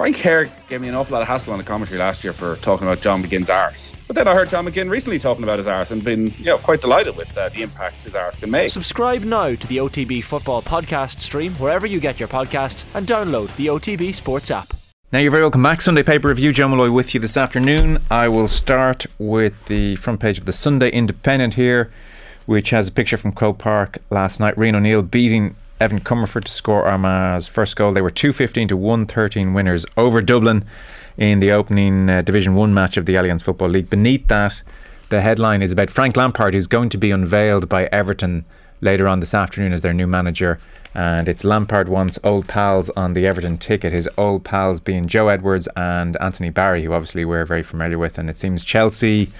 Frank Kerr gave me an awful lot of hassle on the commentary last year for talking about John McGinn's arse. But then I heard John McGinn recently talking about his arse and been you know, quite delighted with uh, the impact his arse can make. Subscribe now to the OTB Football Podcast stream wherever you get your podcasts and download the OTB Sports app. Now you're very welcome back. Sunday Paper Review, Joe Molloy with you this afternoon. I will start with the front page of the Sunday Independent here, which has a picture from Croke Park last night. Rian O'Neill beating Evan Comerford to score Armagh's first goal. They were 215 to 113 winners over Dublin in the opening uh, Division 1 match of the Alliance Football League. Beneath that, the headline is about Frank Lampard, who's going to be unveiled by Everton later on this afternoon as their new manager. And it's Lampard wants old pals on the Everton ticket. His old pals being Joe Edwards and Anthony Barry, who obviously we're very familiar with. And it seems Chelsea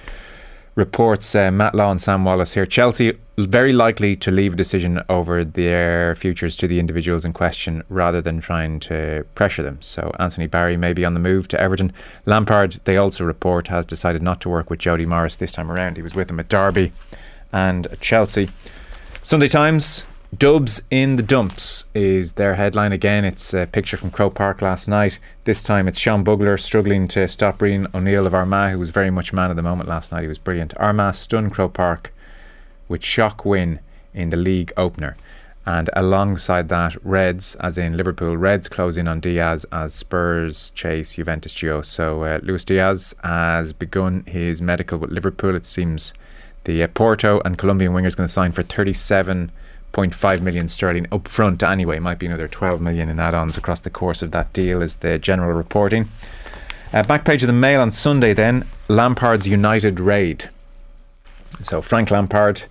reports uh, Matt Law and Sam Wallace here. Chelsea very likely to leave a decision over their futures to the individuals in question rather than trying to pressure them. So Anthony Barry may be on the move to Everton. Lampard, they also report, has decided not to work with Jody Morris this time around. He was with him at Derby and Chelsea. Sunday Times. Dubs in the dumps is their headline again. It's a picture from Croke Park last night. This time it's Sean Bugler struggling to stop Rian O'Neill of Armagh, who was very much man of the moment last night. He was brilliant. Armagh stunned Croke Park with shock win in the league opener. And alongside that, Reds, as in Liverpool, Reds close in on Diaz as Spurs chase Juventus Gio. So uh, Luis Diaz has begun his medical with Liverpool. It seems the uh, Porto and Colombian winger is going to sign for 37 0.5 million sterling up front anyway. Might be another 12 million in add ons across the course of that deal, is the general reporting. Uh, back page of the Mail on Sunday, then Lampard's United raid. So Frank Lampard,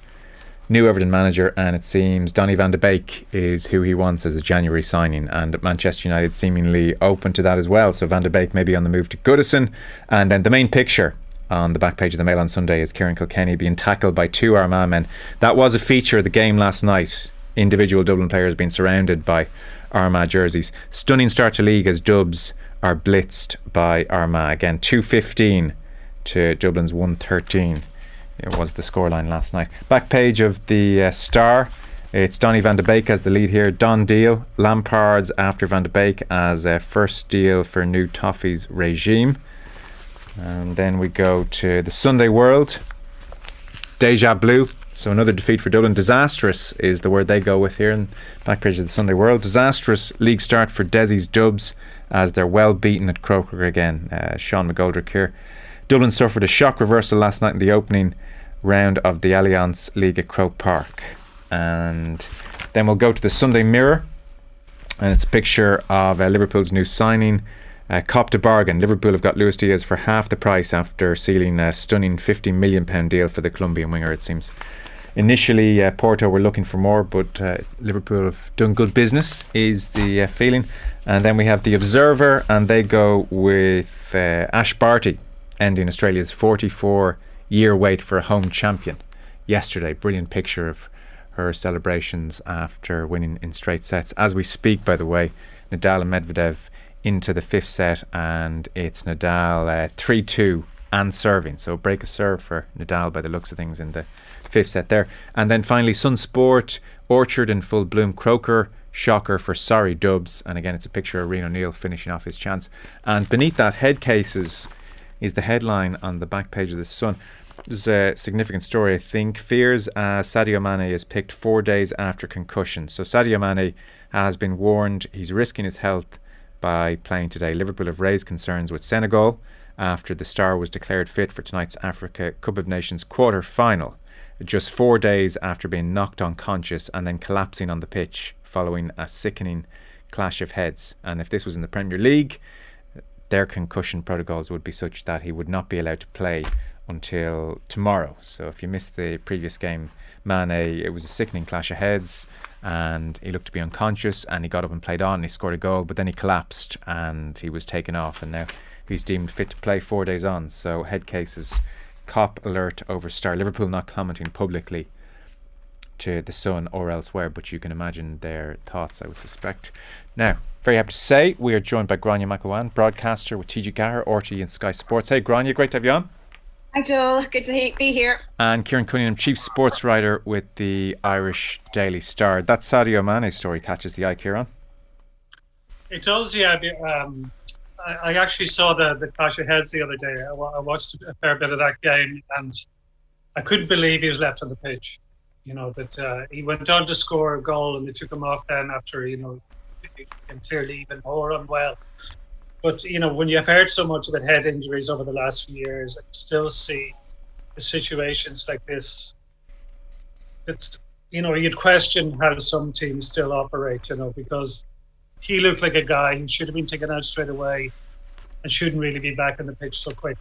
new Everton manager, and it seems Donny van de Beek is who he wants as a January signing, and Manchester United seemingly open to that as well. So van de Beek may be on the move to Goodison, and then the main picture on the back page of the Mail on Sunday is Ciarán Kilkenny being tackled by two Armagh men. That was a feature of the game last night. Individual Dublin players being surrounded by Armagh jerseys. Stunning start to league as Dubs are blitzed by Armagh. Again, 215 to Dublin's 113. It was the scoreline last night. Back page of the uh, Star. It's Donny van de Beek as the lead here. Don Deal, Lampard's after van de Beek as a first deal for new Toffees regime. And then we go to the Sunday World. Deja Blue. So another defeat for Dublin. Disastrous is the word they go with here in back page of the Sunday World. Disastrous league start for Dessie's Dubs as they're well beaten at Croker again. Uh, Sean McGoldrick here. Dublin suffered a shock reversal last night in the opening round of the Alliance League at Croke Park. And then we'll go to the Sunday Mirror. And it's a picture of uh, Liverpool's new signing, uh, copped a bargain. Liverpool have got Luis Diaz for half the price after sealing a stunning £50 million deal for the Colombian winger, it seems. Initially, uh, Porto were looking for more, but uh, Liverpool have done good business, is the uh, feeling. And then we have The Observer, and they go with uh, Ash Barty ending Australia's 44 year wait for a home champion yesterday. Brilliant picture of her celebrations after winning in straight sets. As we speak, by the way, Nadal and Medvedev into the fifth set, and it's Nadal uh, 3 2 and serving. So break a serve for Nadal by the looks of things in the fifth set there. And then finally, Sun Sport, Orchard in full bloom, Croker. Shocker for sorry dubs, and again it's a picture of Rian O'Neill finishing off his chance. And beneath that, head cases is the headline on the back page of the Sun. This is a significant story, I think. Fears uh, Sadio Mane is picked four days after concussion. So Sadio Mane has been warned he's risking his health by playing today. Liverpool have raised concerns with Senegal after the star was declared fit for tonight's Africa Cup of Nations quarter final, just four days after being knocked unconscious and then collapsing on the pitch following a sickening clash of heads. And if this was in the Premier League, their concussion protocols would be such that he would not be allowed to play until tomorrow. So if you missed the previous game, Mane, it was a sickening clash of heads and he looked to be unconscious and he got up and played on and he scored a goal but then he collapsed and he was taken off and now he's deemed fit to play four days on so head cases cop alert over star liverpool not commenting publicly to the sun or elsewhere but you can imagine their thoughts i would suspect now very happy to say we are joined by Gráinne McElwain, broadcaster with TG Gahar, RTÉ and Sky Sports. Hey Grania, great to have you on. Hi, Joel. Good to be here. And Kieran Cunningham, chief sports writer with the Irish Daily Star. That Sadio Mane story catches the eye, Kieran. It does, yeah. Um, I, I actually saw the the clash of heads the other day. I, I, watched a fair bit of that game, and I couldn't believe he was left on the pitch. You know that uh, he went on to score a goal, and they took him off then after you know and clearly even more unwell. But you know when you've heard so much about head injuries over the last few years, I still see situations like this. That you know you'd question how some teams still operate. You know because he looked like a guy who should have been taken out straight away and shouldn't really be back on the pitch so quick.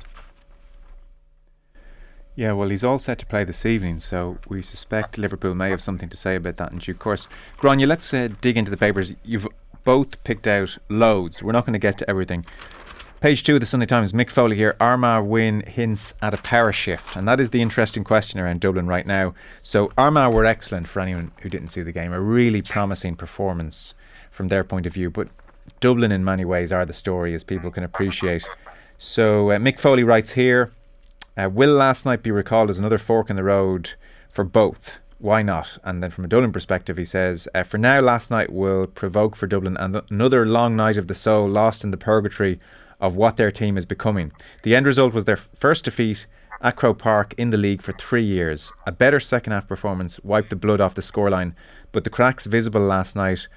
Yeah, well, he's all set to play this evening, so we suspect Liverpool may have something to say about that in due course. Gráinne, let's uh, dig into the papers. You've both picked out loads. We're not going to get to everything. Page two of the Sunday Times, Mick Foley here. Armagh win hints at a power shift. And that is the interesting question around Dublin right now. So, Armagh were excellent for anyone who didn't see the game. A really promising performance from their point of view. But Dublin, in many ways, are the story, as people can appreciate. So uh, Mick Foley writes here uh, Will last night be recalled as another fork in the road for both? Why not? And then from a Dublin perspective, he says, uh, For now, last night will provoke for Dublin another long night of the soul lost in the purgatory of what their team is becoming. The end result was their first defeat at Croke Park in the league for three years. A better second half performance wiped the blood off the scoreline, but the cracks visible last night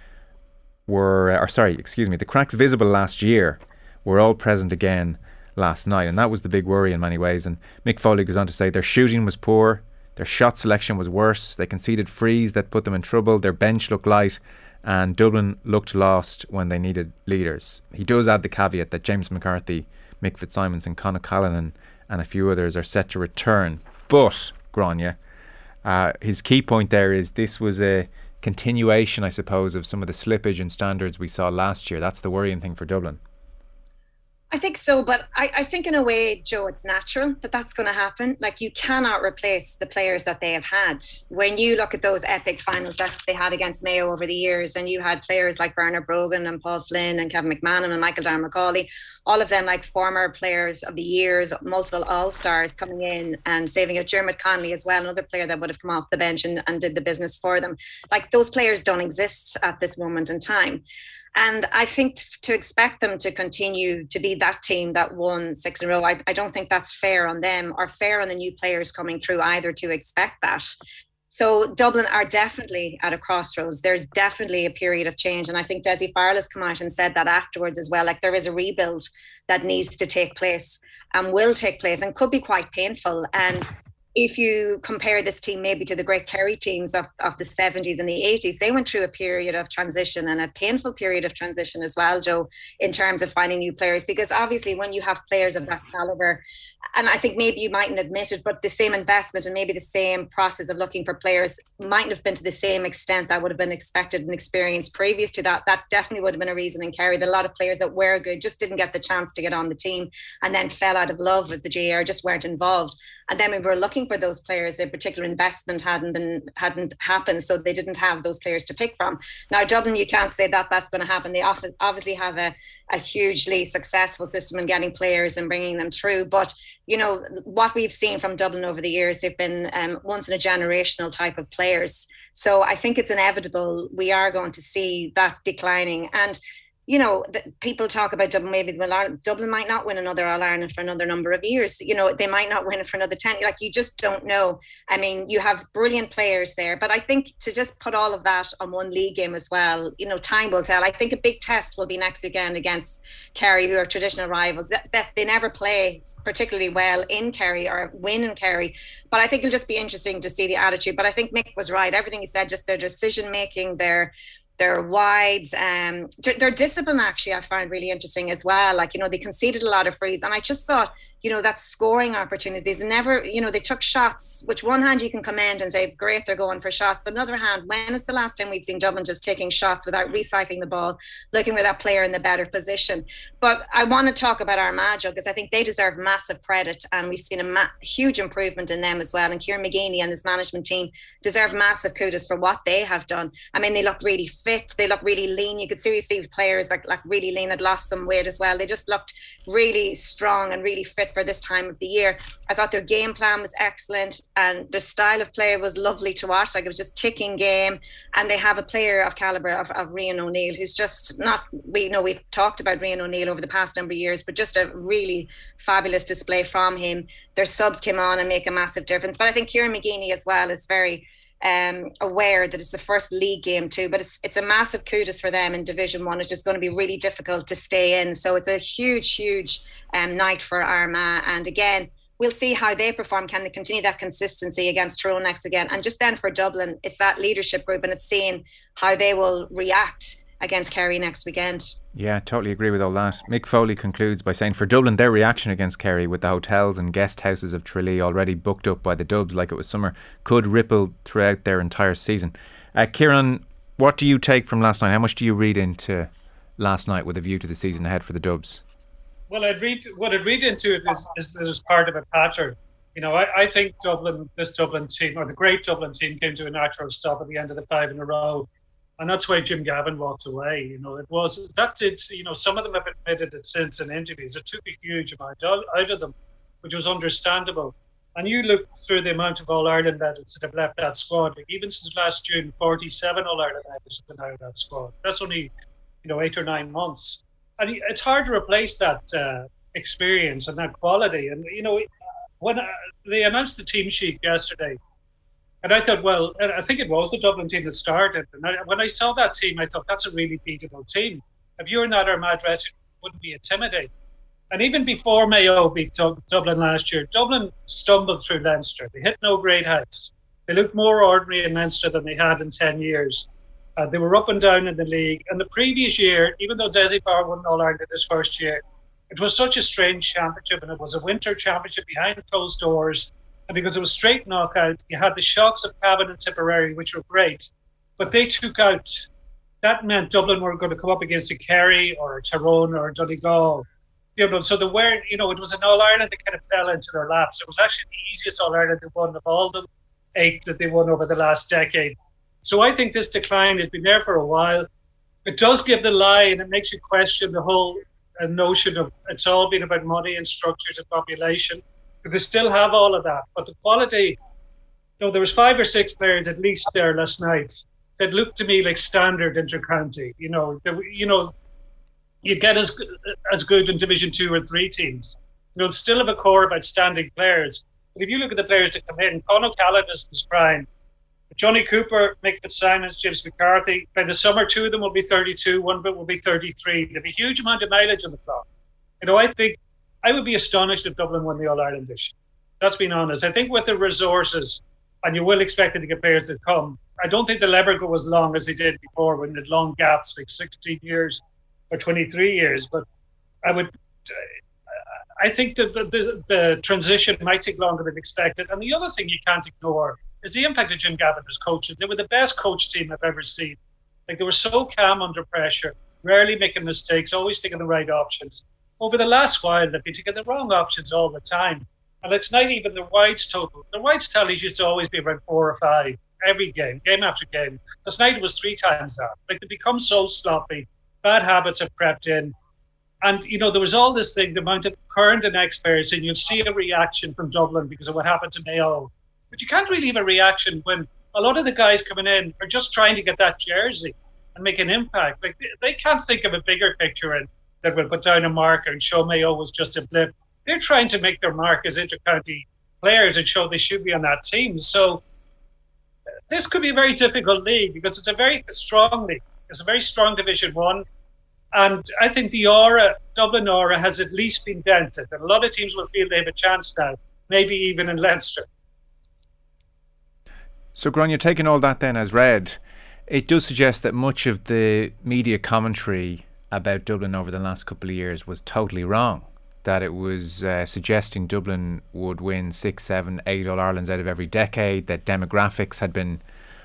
were, or sorry, excuse me, the cracks visible last year were all present again last night, and that was the big worry in many ways. And Mick Foley goes on to say their shooting was poor, their shot selection was worse, they conceded frees that put them in trouble, their bench looked light, and Dublin looked lost when they needed leaders. He does add the caveat that James McCarthy, Mick Fitzsimons, and Con O'Callaghan and a few others are set to return. But, Gráinne, uh, his key point there is this was a continuation, I suppose, of some of the slippage in standards we saw last year. That's the worrying thing for Dublin. I think so, but I, I, think in a way, Joe, it's natural that that's going to happen. Like you cannot replace the players that they have had. When you look at those epic finals that they had against Mayo over the years, and you had players like Bernard Brogan and Paul Flynn and Kevin McManamon and Michael Darragh Macauley, all of them like former players of the years, multiple All Stars coming in and saving it. Diarmuid Connolly as well, another player that would have come off the bench and, and did the business for them. Like those players don't exist at this moment in time. And I think t- to expect them to continue to be that team that won six in a row, I, I don't think that's fair on them or fair on the new players coming through either to expect that. So Dublin are definitely at a crossroads. There's definitely a period of change. And I think Dessie Farrell has come out and said that afterwards as well. Like there is a rebuild that needs to take place and will take place and could be quite painful. And if you compare this team maybe to the great Kerry teams of, of the 70s and the 80s, they went through a period of transition and a painful period of transition as well, Joe, in terms of finding new players. Because obviously, when you have players of that caliber, and I think maybe you mightn't admit it, but the same investment and maybe the same process of looking for players mightn't have been to the same extent that would have been expected and experienced previous to that. That definitely would have been a reason in Kerry that a lot of players that were good just didn't get the chance to get on the team and then fell out of love with the GAA, just weren't involved. And then we were looking for those players, a particular investment hadn't been hadn't happened, so they didn't have those players to pick from. Now Dublin, you can't say that that's going to happen. They obviously have a, a hugely successful system in getting players and bringing them through, but you know what we've seen from Dublin over the years, they've been um, once in a generational type of players. So I think it's inevitable we are going to see that declining. And you know, people talk about Dublin. Maybe Dublin might not win another All Ireland for another number of years. You know, they might not win it for another ten. Like you just don't know. I mean, you have brilliant players there, but I think to just put all of that on one league game as well, you know, time will tell. I think a big test will be next weekend against Kerry, who are traditional rivals. That, that they never play particularly well in Kerry or win in Kerry, but I think it'll just be interesting to see the attitude. But I think Mick was right. Everything he said, just their decision making, their their wides, um, their discipline actually I find really interesting as well. Like you know they conceded a lot of frees, and I just thought you know, that scoring opportunities. And never, you know, they took shots, which one hand you can commend and say, great, they're going for shots. But another hand, when is the last time we've seen Dublin just taking shots without recycling the ball, looking with that player in the better position? But I want to talk about Armagh because I think they deserve massive credit. And we've seen a ma- huge improvement in them as well. And Kieran McGeeney and his management team deserve massive kudos for what they have done. I mean, they look really fit fit. They look really lean. You could seriously see players like like really lean had lost some weight as well. They just looked really strong and really fit for this time of the year. I thought their game plan was excellent and their style of play was lovely to watch. Like it was just kicking game. And they have a player of caliber of, of Rian O'Neill who's just not we know we've talked about Rian O'Neill over the past number of years, but just a really fabulous display from him. Their subs came on and make a massive difference. But I think Kieran McGeeney as well is very um, aware that it's the first league game too, but it's it's a massive kudos for them in Division One. It's just going to be really difficult to stay in. So it's a huge, huge um, night for Armagh. And again, we'll see how they perform. Can they continue that consistency against Tyrone next again? And just then for Dublin, it's that leadership group, and it's seeing how they will react against Kerry next weekend. Yeah, totally agree with all that. Mick Foley concludes by saying for Dublin, their reaction against Kerry, with the hotels and guest houses of Tralee already booked up by the Dubs like it was summer, could ripple throughout their entire season. Uh, Kieran, what do you take from last night? How much do you read into last night with a view to the season ahead for the Dubs? Well, I'd read what I'd read into it is, is that it's part of a pattern. You know, I, I think Dublin, this Dublin team, or the great Dublin team, came to a natural stop at the end of the five in a row and that's why Jim Gavin walked away. You know, it was that did. You know, some of them have admitted it since in interviews. It took a huge amount out of them, which was understandable. And you look through the amount of All Ireland medals that have left that squad. Even since last June, 47 All Ireland medals have been out of that squad. That's only, you know, eight or nine months, and it's hard to replace that uh, experience and that quality. And you know, when uh, they announced the team sheet yesterday, and I thought, well, I think it was the Dublin team that started. And I, when I saw that team, I thought that's a really beatable team. If you're not our dress, it wouldn't be intimidating. And even before Mayo beat Dublin last year, Dublin stumbled through Leinster. They hit no great heights. They looked more ordinary in Leinster than they had in 10 years. Uh, they were up and down in the league. And the previous year, even though Dessie Power won All Ireland in his first year, it was such a strange championship and it was a winter championship behind closed doors and because it was straight knockout, you had the shocks of Cavan and Tipperary, which were great, but they took out. That meant Dublin were going to come up against a Kerry or a Tyrone or a Donegal. Know, so the word, you know, it was an All Ireland that kind of fell into their laps. It was actually the easiest All Ireland they won of all the eight that they won over the last decade. So I think this decline has been there for a while. It does give the lie, and it makes you question the whole uh, notion of it's all been about money and structures and population they still have all of that. But the quality, you know, there was five or six players at least there last night that looked to me like standard intercounty. You know, you know, you get as as good in Division Two or Three teams. You know, still have a core of outstanding players. But if you look at the players that come in, Con O'Callaghan is prime. Johnny Cooper, Mick Fitzsimons, James McCarthy. By the summer, two of them will be 32, one bit will be 33. There'll be a huge amount of mileage on the clock. You know, I think I would be astonished if Dublin won the All Ireland this year. That's being honest. I think with the resources, and you will expect it to get players that come. I don't think they'll ever go as long as they did before when they had long gaps, like 16 years or 23 years. But I would, I think that the, the, the transition might take longer than expected. And the other thing you can't ignore is the impact of Jim Gavin as coach. They were the best coach team I've ever seen. Like they were so calm under pressure, rarely making mistakes, always taking the right options over the last while, they've been taking the wrong options all the time. And it's not even the wides total. The wides tallies used to always be around four or five every game, game after game. This night it was three times that. Like they become so sloppy. Bad habits have crept in. And, you know, there was all this thing, the amount of current and experts, and you'll see a reaction from Dublin because of what happened to Mayo. But you can't really have a reaction when a lot of the guys coming in are just trying to get that jersey and make an impact. Like they, they can't think of a bigger picture and that will put down a marker and show Mayo was just a blip. They're trying to make their mark as intercounty players and show they should be on that team. So uh, this could be a very difficult league because it's a very strong league. It's a very strong Division One, and I think the aura, Dublin aura, has at least been dented. And a lot of teams will feel they have a chance now, maybe even in Leinster. So, Gron, you're taking all that then as read. It does suggest that much of the media commentary about Dublin over the last couple of years was totally wrong. That it was uh, suggesting Dublin would win six, seven, eight All Irelands out of every decade, that demographics had been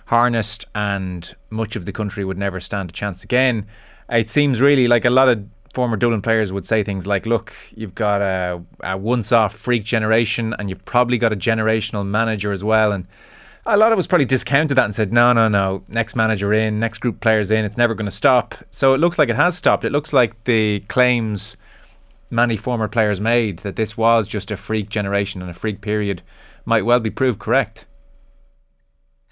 harnessed and much of the country would never stand a chance again. It seems really like a lot of former Dublin players would say things like, look, you've got a, a once off freak generation and you've probably got a generational manager as well. And a lot of us probably discounted that and said, no, no, no, next manager in, next group players in, it's never going to stop. So it looks like it has stopped. It looks like the claims many former players made that this was just a freak generation and a freak period might well be proved correct.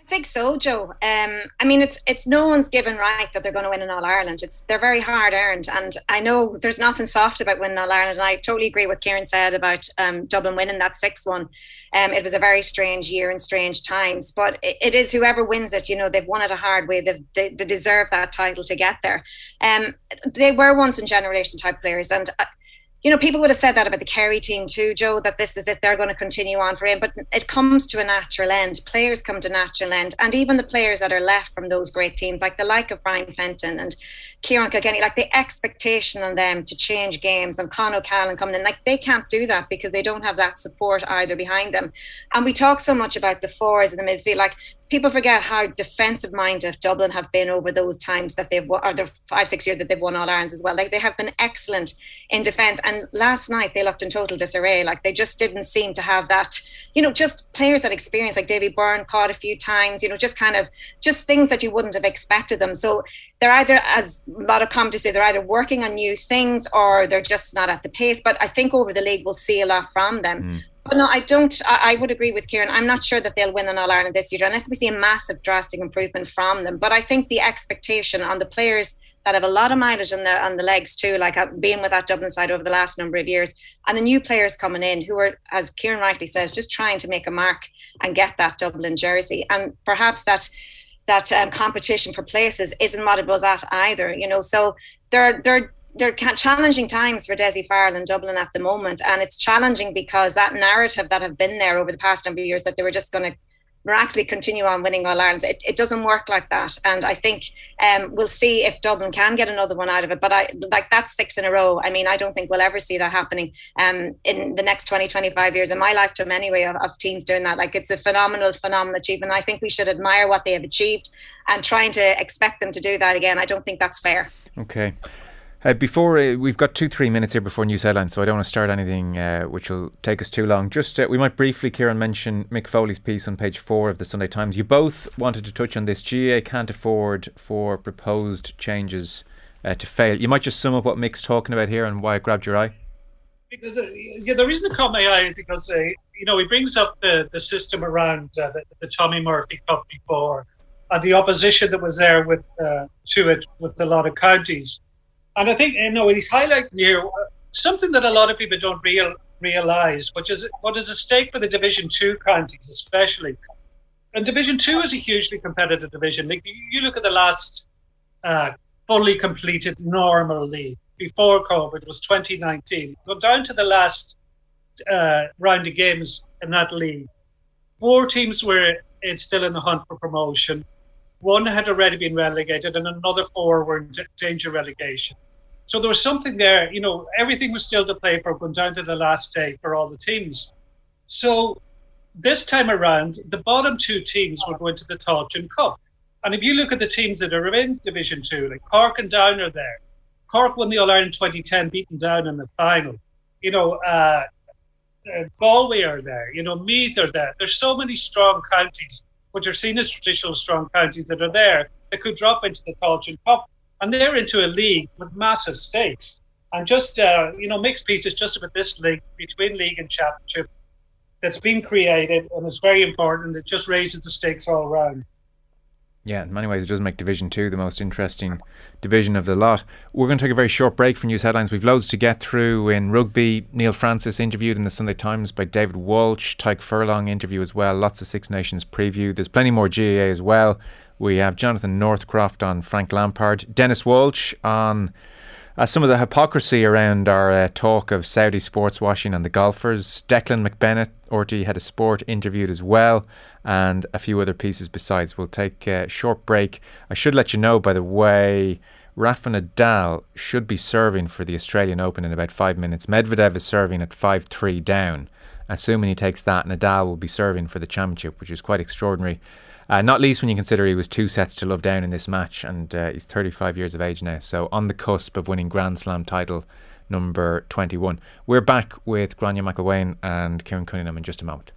I think so, Joe. Um, I mean, it's it's no one's given right that they're going to win in All Ireland. It's they're very hard earned, and I know there's nothing soft about winning All Ireland. And I totally agree with Kieran said about um, Dublin winning that six one. Um, it was a very strange year and strange times, but it, it is whoever wins it. You know, they've won it a hard way. They've, they they deserve that title to get there. Um, they were once in generation type players, and. Uh, you know, people would have said that about the Kerry team too, Joe, that this is it, they're going to continue on for him. But it comes to a natural end. Players come to natural end. And even the players that are left from those great teams, like the like of Brian Fenton and Ciarán Kilkenny, like the expectation on them to change games and Con O'Callaghan coming in, like they can't do that because they don't have that support either behind them. And we talk so much about the fours in the midfield, like people forget how defensive minded Dublin have been over those times that they've won, or the five, six years that they've won All Irelands as well. Like they have been excellent in defence. And last night they looked in total disarray. Like they just didn't seem to have that, you know, just players that experience, like Davy Byrne caught a few times, you know, just kind of just things that you wouldn't have expected them. So they're either, as a lot of commentators say, they're either working on new things or they're just not at the pace. But I think over the league we'll see a lot from them. Mm. No, I don't. I, I, would agree with Kieran. I'm not sure that they'll win an All Ireland this year unless we see a massive, drastic improvement from them. But I think the expectation on the players that have a lot of mileage on the on the legs too, like uh, being with that Dublin side over the last number of years, and the new players coming in who are, as Kieran rightly says, just trying to make a mark and get that Dublin jersey, and perhaps that that um, competition for places isn't what it was at either. You know, so they're they're they're challenging times for Dessie Farrell in Dublin at the moment, and it's challenging because that narrative that have been there over the past number of years that they were just going to miraculously continue on winning All Ireland. It, it doesn't work like that, and I think um, we'll see if Dublin can get another one out of it. But I like that's six in a row. I mean, I don't think we'll ever see that happening um, in the next 20, 25 years in my lifetime anyway of, of teams doing that. Like it's a phenomenal, phenomenal achievement. I think we should admire what they have achieved, and trying to expect them to do that again, I don't think that's fair. Okay. Uh, before uh, we've got two, three minutes here before news headlines, so I don't want to start anything uh, which will take us too long. Just uh, we might briefly, Kieran, mention Mick Foley's piece on page four of the Sunday Times. You both wanted to touch on this. GAA can't afford for proposed changes uh, to fail. You might just sum up what Mick's talking about here and why it grabbed your eye. Because uh, yeah, the reason it caught my eye because you know he brings up the the system around the, the, Tommy Murphy Cup before, and the opposition that was there with to it with a lot of counties and I think you know he's highlighting here uh, something that a lot of people don't real realize, which is what is at stake for the Division Two counties, especially. And Division Two is a hugely competitive division. Like you look at the last uh, fully completed normal league before COVID was 2019. Go down to the last uh, round of games in that league. Four teams were still in the hunt for promotion. One had already been relegated, and another four were in danger relegation. So there was something there, you know, everything was still to play for going down to the last day for all the teams. So this time around, the bottom two teams were going to the Tailteann Cup. And if you look at the teams that are in Division Two, like Cork and Down are there. Cork won the All Ireland 2010, beaten Down in the final. You know, uh, uh, Galway are there. You know, Meath are there. There's so many strong counties, which are seen as traditional strong counties, that are there that could drop into the Tailteann Cup and they're into a league with massive stakes. And just uh, you know, mixed pieces just about this link between league and championship that's been created, and it's very important. It just raises the stakes all around. Yeah, in many ways, it does make Division Two the most interesting division of the lot. We're going to take a very short break for news headlines. We've loads to get through in rugby. Neil Francis interviewed in the Sunday Times by David Walsh. Tadhg Furlong interview as well. Lots of Six Nations preview. There's plenty more GAA as well. We have Jonathan Northcroft on Frank Lampard, Denis Walsh on uh, some of the hypocrisy around our uh, talk of Saudi sports washing and the golfers. Declan McBennett, RTÉ Head of Sport, interviewed as well, and a few other pieces besides. We'll take a short break. I should let you know, by the way, Rafa Nadal should be serving for the Australian Open in about five minutes. Medvedev is serving at 5 3 down. Assuming he takes that, Nadal will be serving for the championship, which is quite extraordinary. Uh, not least when you consider he was two sets to love down in this match, and uh, he's 35 years of age now, so on the cusp of winning Grand Slam title number 21. We're back with Gráinne McElwain and Kieran Cunningham in just a moment.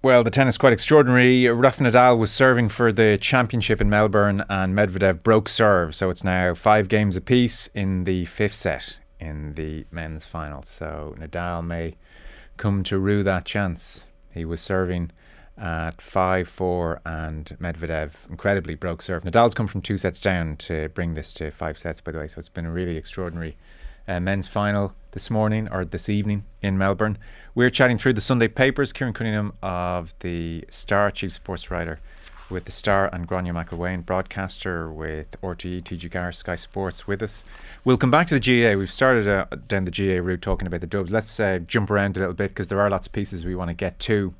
Well, the tennis quite extraordinary. Rafa Nadal was serving for the championship in Melbourne, and Medvedev broke serve, so it's now five games apiece in the fifth set in the men's final. So Nadal may come to rue that chance. He was serving at 5 4, and Medvedev incredibly broke serve. Nadal's come from two sets down to bring this to five sets, by the way, so it's been a really extraordinary uh, men's final this morning or this evening in Melbourne. We're chatting through the Sunday papers. Kieran Cunningham of the Star, chief sports writer with the Star, and Gráinne McElwain, broadcaster with RTE, TG4, Sky Sports, with us. We'll come back to the GAA. We've started uh, down the GAA route talking about the Dubs. Let's uh, jump around a little bit because there are lots of pieces we want to get to.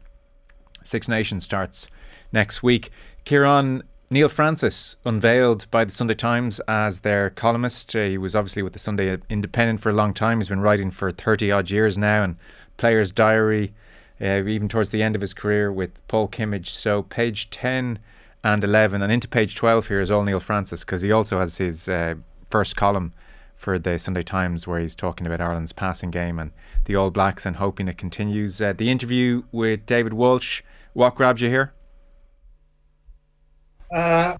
Six Nations starts next week. Kieran, Neil Francis, unveiled by the Sunday Times as their columnist. Uh, he was obviously with the Sunday Independent for a long time. He's been writing for 30 odd years now, and Player's Diary, uh, even towards the end of his career with Paul Kimmage. So, page 10 and 11, and into page 12 here is all Neil Francis because he also has his uh, first column for the Sunday Times where he's talking about Ireland's passing game and the All Blacks and hoping it continues. Uh, the interview with David Walsh, what grabbed you here? Uh,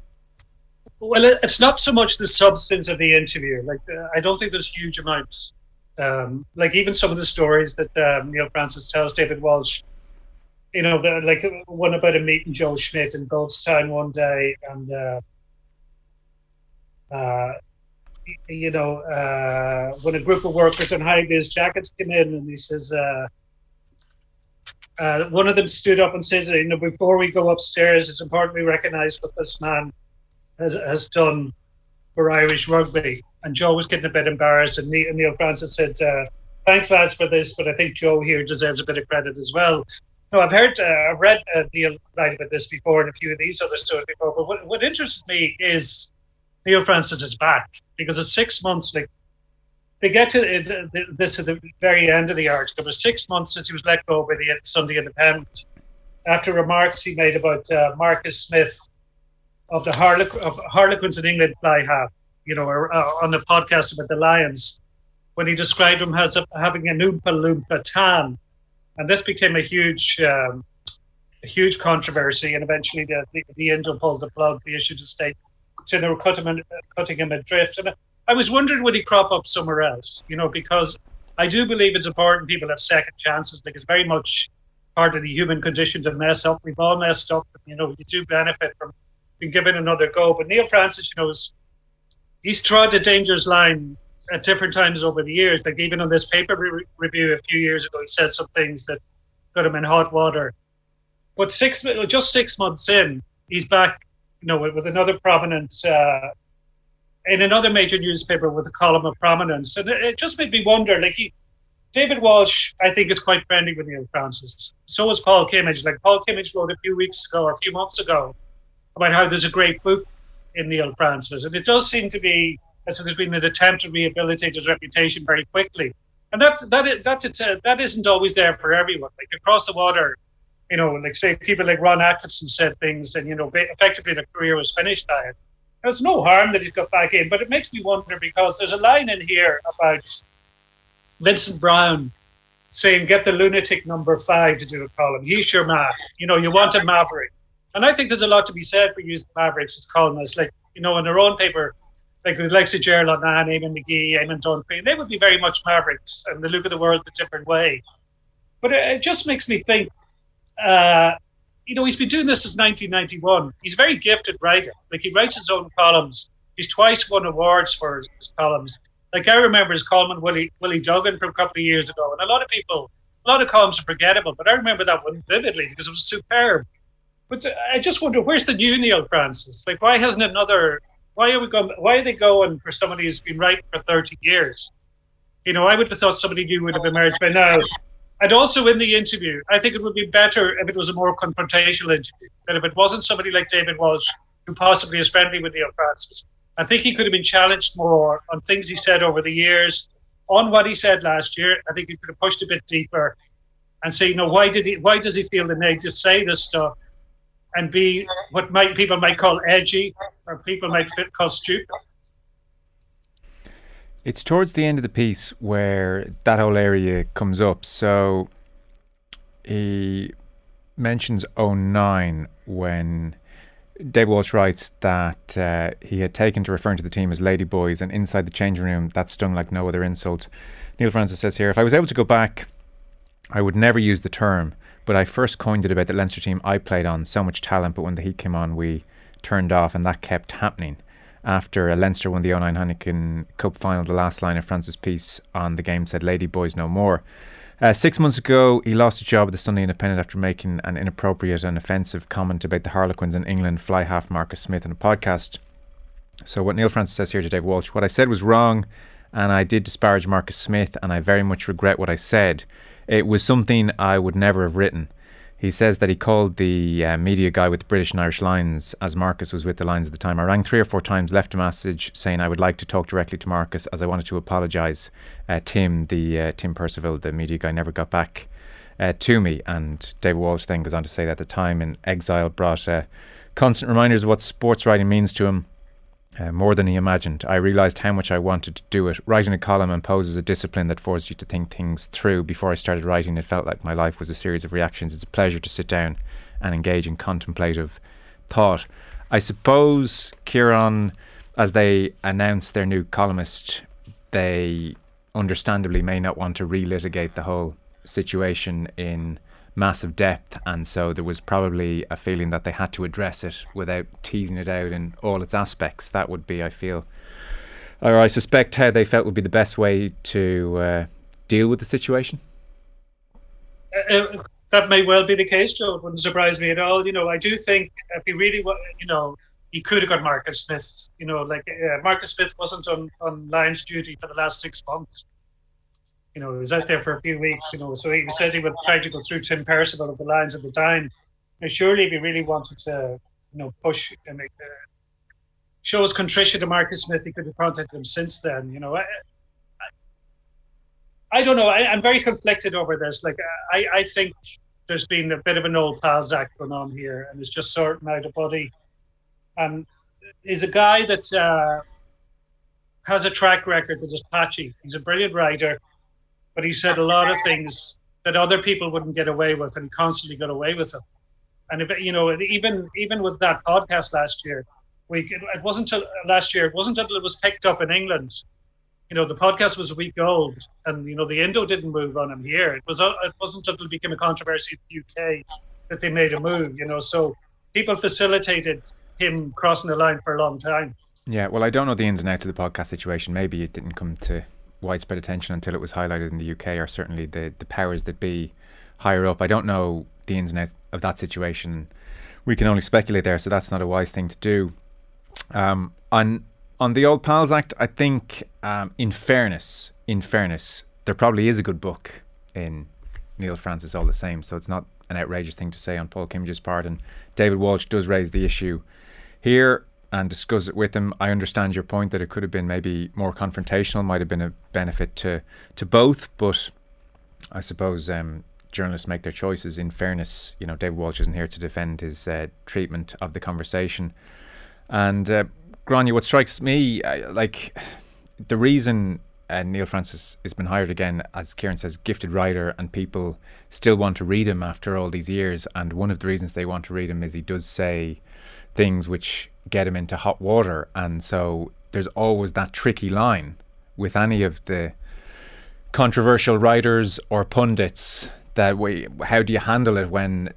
well, it's not so much the substance of the interview. Like, uh, I don't think there's huge amounts. Um, like even some of the stories that um, Neil Francis tells David Walsh, you know, the, like one about a meeting Joe Schmidt in Goldstein one day, and uh, uh, you know, uh, when a group of workers in high vis jackets came in, and he says, uh, one of them stood up and said, you know, before we go upstairs, it's important we recognise what this man has, has done for Irish rugby. And Joe was getting a bit embarrassed, and Neil Francis said, uh, "Thanks, lads, for this, but I think Joe here deserves a bit of credit as well." No, I've heard, uh, I've read uh, Neil write about this before and a few of these other stories before. But what, what interests me is Neil Francis is back because it's six months. Like they get to this at the very end of the article. It was six months since he was let go by the Sunday Independent after remarks he made about uh, Marcus Smith of the Harlequ- of Harlequins in England fly half, you know, or, uh, on the podcast about the Lions, when he described him as a, having an Oompa Loompa tan. And this became a huge um, a huge controversy, and eventually the, the, the Indo pulled the plug, they issued a statement saying they were cutting him, cutting him adrift. And I was wondering would he crop up somewhere else, you know, because I do believe it's important people have second chances. Like it's very much part of the human condition to mess up. We've all messed up. You know, you do benefit from being given another go. But Neil Francis, you know, is, he's trod the dangerous line at different times over the years. Like even on this paper re- review a few years ago, he said some things that got him in hot water. But six, just six months in, he's back, you know, with, with another prominent uh, in another major newspaper with a column of prominence. And it, just made me wonder, like he, David Walsh, I think, is quite friendly with Neil Francis. So is Paul Kimmage. Like Paul Kimmage wrote a few weeks ago or a few months ago about how there's a great book in Neil Francis. And it does seem to be as if there's been an attempt to rehabilitate his reputation very quickly. And that that that uh, that isn't always there for everyone. Like across the water, you know, like say people like Ron Atkinson said things, and you know, effectively the career was finished by it. There's no harm that he's got back in, but it makes me wonder because there's a line in here about Vincent Browne saying, "Get the lunatic number five to do a column. He's your man. You know, you want a maverick." And I think there's a lot to be said for using mavericks as columnists. Like you know, in their own paper, like with Lexi Gerald Nan, Eamon McGee, Eamon Dunphy, they would be very much mavericks and they look at the world a different way. But it, it just makes me think. Uh, you know, he's been doing this since 1991. He's a very gifted writer. Like he writes his own columns. He's twice won awards for his, his columns. Like I remember his column on Willie Willie Duggan from a couple of years ago, and a lot of people, a lot of columns are forgettable, but I remember that one vividly because it was superb. But uh, I just wonder where's the new Neil Francis? Like, why hasn't another? Why are we going? Why are they going for somebody who's been writing for 30 years? You know, I would have thought somebody new would have emerged by now. And also in the interview, I think it would be better if it was a more confrontational interview. That if it wasn't somebody like David Walsh, who possibly is friendly with Neil Francis, I think he could have been challenged more on things he said over the years, on what he said last year. I think he could have pushed a bit deeper and say, you know, why did he? Why does he feel the need to say this stuff and be what might people might call edgy or people might call stupid? It's towards the end of the piece where that whole area comes up. So he mentions 09 when Dave Walsh writes that uh, he had taken to referring to the team as ladyboys, and inside the changing room, that stung like no other insult. Neil Francis says here, if I was able to go back, I would never use the term, but I first coined it about the Leinster team I played on. So much talent, but when the heat came on, we turned off, and that kept happening. After Leinster won the 09 Heineken Cup final, the last line of Francis' piece on the game said, Lady Boys No More. Uh, six months ago, he lost a job at the Sunday Independent after making an inappropriate and offensive comment about the Harlequins in England fly half Marcus Smith in a podcast. So, what Neil Francis says here to Dave Walsh, what I said was wrong, and I did disparage Marcus Smith, and I very much regret what I said. It was something I would never have written. He says that he called the uh, media guy with the British and Irish Lions as Marcus was with the Lions at the time. I rang three or four times, left a message saying I would like to talk directly to Marcus as I wanted to apologise. Uh, Tim, the uh, Tim Percival, the media guy, never got back uh, to me. And David Walsh then goes on to say that the time in exile brought uh, constant reminders of what sports writing means to him uh, more than he imagined. I realised how much I wanted to do it. Writing a column imposes a discipline that forces you to think things through. Before I started writing, it felt like my life was a series of reactions. It's a pleasure to sit down and engage in contemplative thought. I suppose, Kieran, as they announce their new columnist, they understandably may not want to relitigate the whole situation in massive depth, and so there was probably a feeling that they had to address it without teasing it out in all its aspects. That would be, I feel, or I suspect, how they felt would be the best way to uh, deal with the situation. Uh, uh, that may well be the case, Joe. It wouldn't surprise me at all. You know, I do think if he really, you know, he could have got Marcus Smith. You know, like uh, Marcus Smith wasn't on on Lions duty for the last six months you know, he was out there for a few weeks, you know, so he said he would try to go through Tim Percival of the Lions at the time. And surely if he really wanted to, you know, push and make, uh, show his contrition to Marcus Smith, he could have contacted him since then, you know. I, I, I don't know. I, am very conflicted over this. Like, I, I think there's been a bit of an old pals act going on here, and it's just sorting out a body. And he's a guy that uh, has a track record that is patchy. He's a brilliant writer but he said a lot of things that other people wouldn't get away with, and he constantly got away with them. And if, you know, even even with that podcast last year, we it wasn't until last year. It wasn't until it was picked up in England. You know, the podcast was a week old, and you know the Indo didn't move on him here. It was it wasn't until it became a controversy in the UK that they made a move. You know, so people facilitated him crossing the line for a long time. Yeah, well, I don't know the ins and outs of the podcast situation. Maybe it didn't come to widespread attention until it was highlighted in the UK are certainly the, the powers that be higher up. I don't know the ins and outs of that situation. We can only speculate there, so that's not a wise thing to do. Um, on on the Old Pals Act, I think, um, in fairness, in fairness, there probably is a good book in Neil Francis all the same. So it's not an outrageous thing to say on Paul Kimmage's part. And David Walsh does raise the issue here and discuss it with him. I understand your point that it could have been maybe more confrontational, might have been a benefit to to both, but I suppose um, journalists make their choices. In fairness, you know, David Walsh isn't here to defend his uh, treatment of the conversation. And uh, Gráinne, what strikes me, uh, like the reason uh, Neil Francis has been hired again, as Kieran says, gifted writer, and people still want to read him after all these years. And one of the reasons they want to read him is he does say things which get him into hot water. And so there's always that tricky line with any of the controversial writers or pundits that way how do you handle it when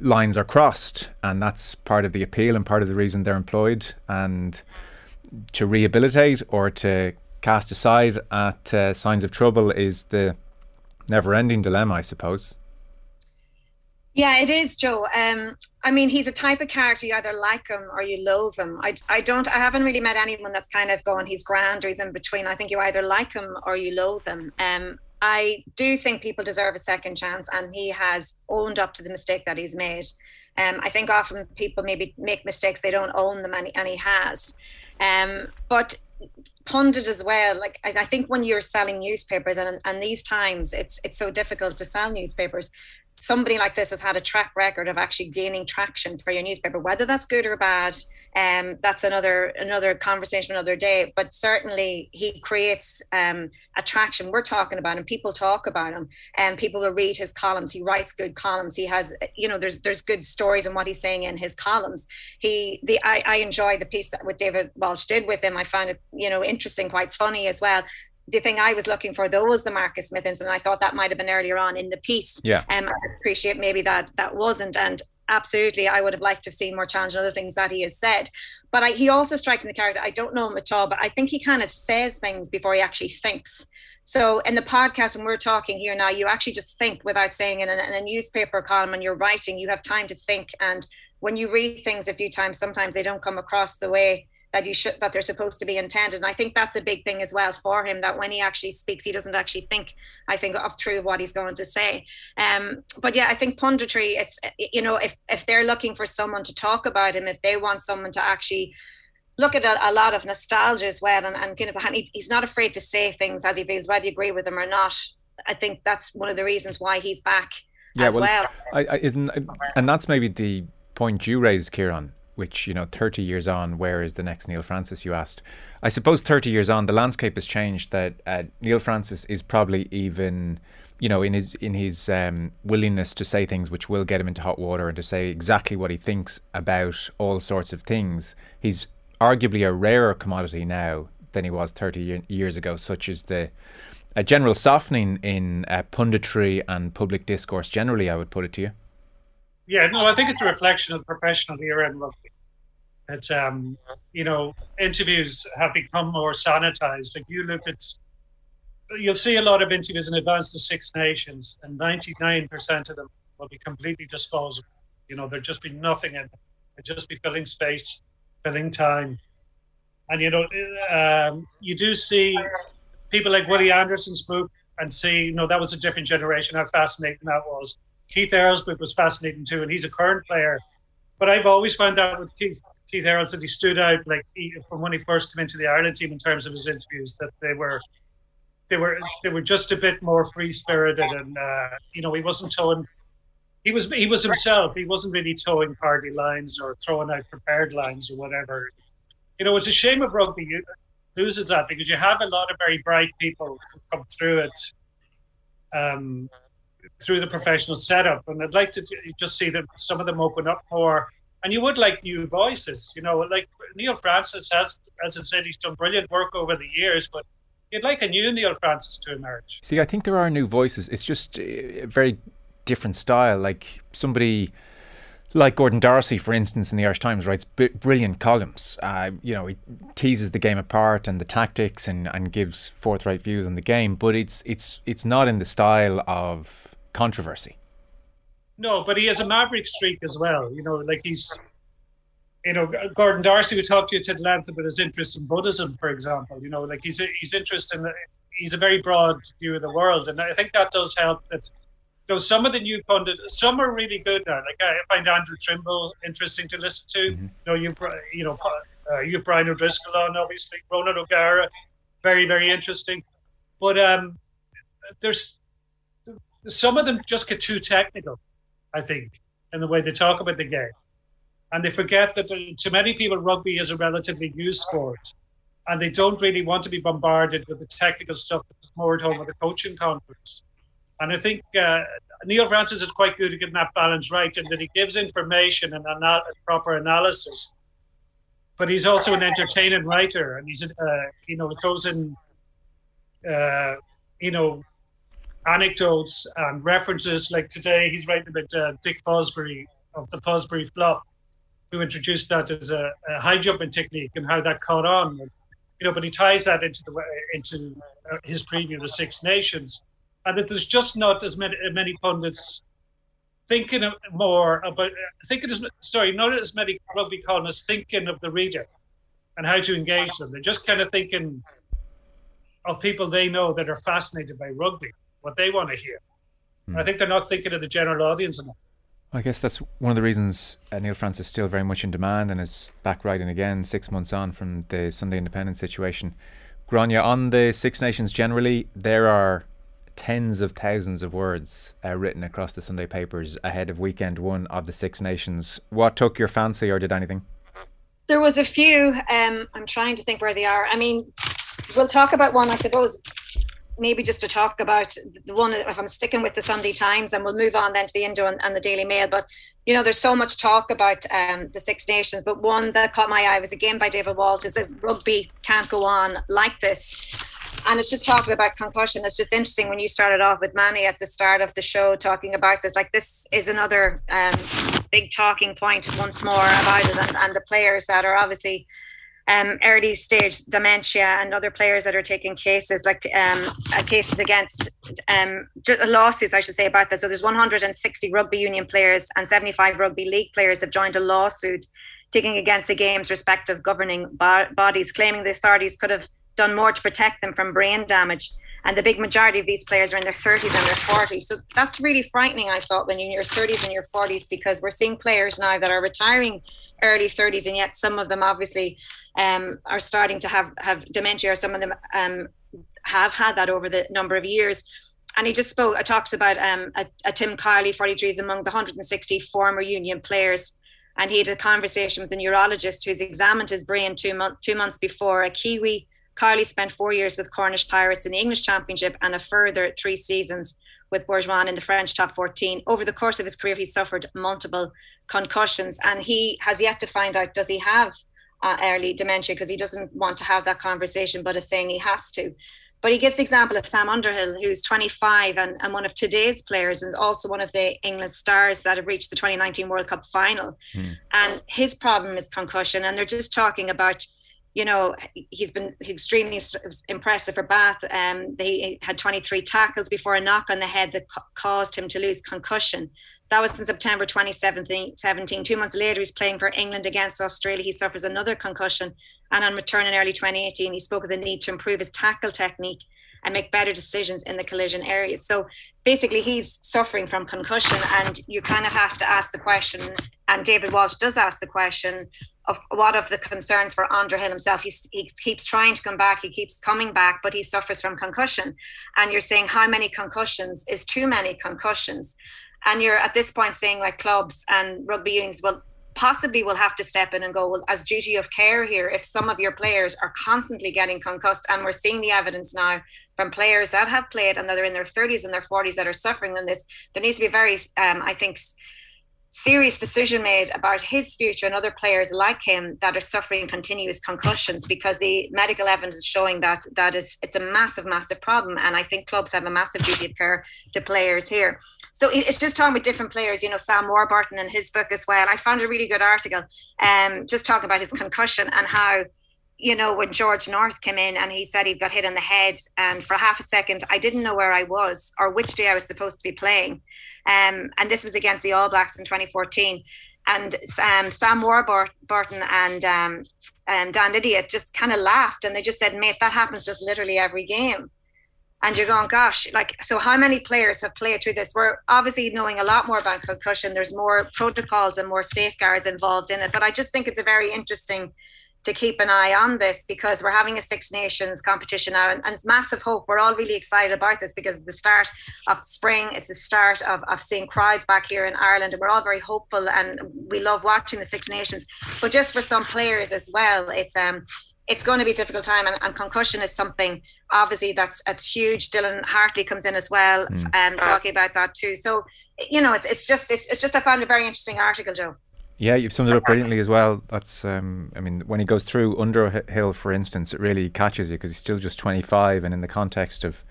lines are crossed? And that's part of the appeal and part of the reason they're employed. And to rehabilitate or to cast aside at uh, signs of trouble is the never ending dilemma i suppose yeah, it is, Joe. Um, I mean, he's a type of character you either like him or you loathe him. I, I don't, I haven't really met anyone that's kind of gone, he's grand or he's in between. I think you either like him or you loathe him. Um, I do think people deserve a second chance, and he has owned up to the mistake that he's made. Um, I think often people maybe make mistakes they don't own them, and and he has. Um, but pundit as well. Like I, I, think when you're selling newspapers, and and these times it's it's so difficult to sell newspapers somebody like this has had a track record of actually gaining traction for your newspaper, whether that's good or bad. Um, that's another another conversation another day. But certainly he creates um, attraction. We're talking about him. People talk about him, and people will read his columns. He writes good columns. He has, you know, there's there's good stories in what he's saying in his columns. He the I, I enjoy the piece that what David Walsh did with him. I found it, you know, interesting, quite funny as well the thing I was looking for though was the Marcus Smith incident. I thought that might have been earlier on in the piece. Yeah. Um, I appreciate maybe that that wasn't. And absolutely, I would have liked to have seen more challenge and other things that he has said. But I, he also strikes the character. I don't know him at all, but I think he kind of says things before he actually thinks. So in the podcast, when we're talking here now, you actually just think without saying in a, in a newspaper column and you're writing, you have time to think. And when you read things a few times, sometimes they don't come across the way that you should that they're supposed to be intended. And I think that's a big thing as well for him that when he actually speaks, he doesn't actually think. I think of through what he's going to say. Um, but yeah, I think punditry. It's you know if if they're looking for someone to talk about him, if they want someone to actually look at a, a lot of nostalgia as well, and, and kind of he's not afraid to say things as he feels, whether you agree with him or not. I think that's one of the reasons why he's back yeah, as well. well. I, I, isn't, and that's maybe the point you raised, Kieran which you know 30 years on where is the next neil francis you asked i suppose 30 years on the landscape has changed that uh, neil francis is probably even you know in his in his um, willingness to say things which will get him into hot water and to say exactly what he thinks about all sorts of things he's arguably a rarer commodity now than he was 30 years ago such as the a general softening in uh, punditry and public discourse generally i would put it to you yeah, no, I think it's a reflection of the professional era in rugby. It's um, you know, interviews have become more sanitized. Like you look at, you'll see a lot of interviews in advance to Six Nations, and ninety nine percent of them will be completely disposable. You know, there'll just be nothing in them. It'll just be filling space, filling time, and you know, um, you do see people like Willie Anderson spook and see, you know, that was a different generation. How fascinating that was Keith Earlsborough was fascinating too, and he's a current player. But I've always found out with Keith Keith Earls that he stood out like he, from when he first came into the Ireland team in terms of his interviews that they were they were they were just a bit more free spirited and uh, you know he wasn't toeing he was he was himself he wasn't really toeing party lines or throwing out prepared lines or whatever you know it's a shame of rugby you, loses that because you have a lot of very bright people who come through it um, through the professional setup. And I'd like to just see that some of them open up more. And you would like new voices, you know, like Neil Francis has, as I said, he's done brilliant work over the years, but you'd like a new Neil Francis to emerge. See, I think there are new voices. It's just a very different style. Like somebody like Gordon Darcy, for instance, in the Irish Times, writes b- brilliant columns. Uh, you know, he teases the game apart and the tactics, and, and gives forthright views on the game. But it's it's it's not in the style of controversy. No, but he has a maverick streak as well. You know, like he's, you know, Gordon Darcy would talk to you to length about his interest in Buddhism, for example. You know, like he's he's interested in he's a very broad view of the world, and I think that does help. That know, some of the new pundits, some are really good now. Like I find Andrew Trimble interesting to listen to. Mm-hmm. You know, you you know, uh, you have Brian O'Driscoll on, obviously Ronan O'Gara, very very interesting. But um, there's some of them just get too technical, I think, in the way they talk about the game. And they forget that to many people, rugby is a relatively new sport. And they don't really want to be bombarded with the technical stuff that's more at home with the coaching conference. And I think uh, Neil Francis is quite good at getting that balance right, and that he gives information and ana- proper analysis. But he's also an entertaining writer, and he's, uh, you know, throws in, uh, you know, anecdotes and references. Like today, he's writing about uh, Dick Fosbury of the Fosbury flop, who introduced that as a, a, high jumping technique and how that caught on. You know, but he ties that into the into uh, his preview of the Six Nations, and that there's just not as many many pundits thinking more about thinking as sorry, not as many rugby columnists thinking of the reader and how to engage them. They're just kind of thinking of people they know that are fascinated by rugby what they want to hear. Mm. I think they're not thinking of the general audience enough. I guess that's one of the reasons uh, Neil Francis is still very much in demand and is back writing again six months on from the Sunday Independent situation. Gráinne, on the Six Nations generally, there are tens of thousands of words uh, written across the Sunday papers ahead of weekend one of the Six Nations. What took your fancy, or did anything? There was a few. Um, I'm trying to think where they are. I mean, we'll talk about one, I suppose. Maybe just to talk about the one, if I'm sticking with the Sunday Times, and we'll move on then to the Indo and, and the Daily Mail. But you know, there's so much talk about um, the Six Nations, but one that caught my eye was a game by David Walsh. Is that rugby can't go on like this and it's just talking about concussion. It's just interesting when you started off with Manny at the start of the show talking about this. Like this is another um, big talking point once more about it, and, and the players that are obviously um, early stage dementia and other players that are taking cases like um, uh, cases against um, lawsuits, I should say about this. So there's 160 rugby union players and 75 rugby league players have joined a lawsuit taking against the game's respective governing bo- bodies, claiming the authorities could have done more to protect them from brain damage. And the big majority of these players are in their 30s and their 40s. So that's really frightening, I thought, when you're in your 30s and your 40s, because we're seeing players now that are retiring early 30s, and yet some of them obviously um, are starting to have, have dementia, or some of them um, have had that over the number of years. And he just spoke, uh, talks about um, a, a Tim Kiley, 43, is among the 160 former union players and he had a conversation with a neurologist who's examined his brain two, month, two months before. A Kiwi Kiley spent four years with Cornish Pirates in the English Championship and a further three seasons with Bourgoin in the French top 14. Over the course of his career, he suffered multiple concussions and he has yet to find out does he have uh, early dementia because he doesn't want to have that conversation, but is saying he has to. But he gives the example of Sam Underhill, who's 25 and, and one of today's players, and also one of the England stars that have reached the 2019 World Cup final. Hmm. And his problem is concussion. And they're just talking about you know, he's been extremely impressive for Bath. Um, they had 23 tackles before a knock on the head that caused him to lose concussion. That was in September 2017. Two months later, he's playing for England against Australia. He suffers another concussion. And on return in early 2018, he spoke of the need to improve his tackle technique and make better decisions in the collision areas. So basically, he's suffering from concussion, and you kind of have to ask the question. And David Walsh does ask the question of what of the concerns for Underhill himself. He's, he keeps trying to come back, he keeps coming back, but he suffers from concussion. And you're saying how many concussions is too many concussions? And you're at this point saying like clubs and rugby unions, well, possibly will have to step in and go, well, as duty of care here, if some of your players are constantly getting concussed, and we're seeing the evidence now from players that have played and that are in their 30s and their 40s that are suffering on this, there needs to be a very, um, I think, serious decision made about his future and other players like him that are suffering continuous concussions because the medical evidence is showing that that is it's a massive massive problem. And i think clubs have a massive duty of care to players here. So it's just talking with different players you know sam warburton in his book as well. I found a really good article um just talking about his concussion and how you know, when George North came in and he said he got hit on the head, and for half a second, I didn't know where I was or which day I was supposed to be playing. Um, and this was against the All Blacks in 2014. And um, Sam Warburton and um, um, Dan Lydiate just kind of laughed and they just said, mate, that happens just literally every game. And you're going, gosh, like, so how many players have played through this? We're obviously knowing a lot more about concussion. There's more protocols and more safeguards involved in it. But I just think it's a very interesting to keep an eye on this because we're having a Six Nations competition now, and, and, it's massive hope. We're all really excited about this because the start of spring is the start of, of seeing crowds back here in Ireland, and we're all very hopeful and we love watching the Six Nations. But just for some players as well, it's um it's going to be a difficult time, and, and concussion is something obviously that's that's huge. Dylan Hartley comes in as well, mm. um, talking about that too. So you know, it's it's just it's, it's just I found a very interesting article, Joe. Yeah, you've summed it up brilliantly as well. That's, um, I mean, when he goes through Underhill, for instance, it really catches you because he's still just 25, and in the context of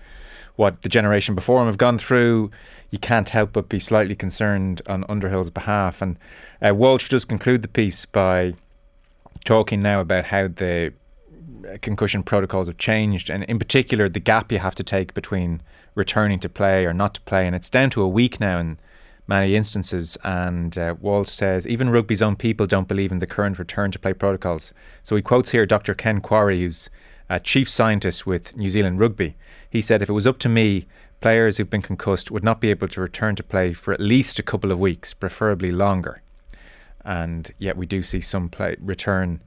what the generation before him have gone through, you can't help but be slightly concerned on Underhill's behalf. And uh, Walsh does conclude the piece by talking now about how the concussion protocols have changed, and in particular, the gap you have to take between returning to play or not to play. And it's down to a week now, many instances. And uh, Walsh says even rugby's own people don't believe in the current return to play protocols. So he quotes here Dr. Ken Quarrie, who's a chief scientist with New Zealand Rugby. He said, If it was up to me, players who've been concussed would not be able to return to play for at least a couple of weeks, preferably longer. And yet we do see some play return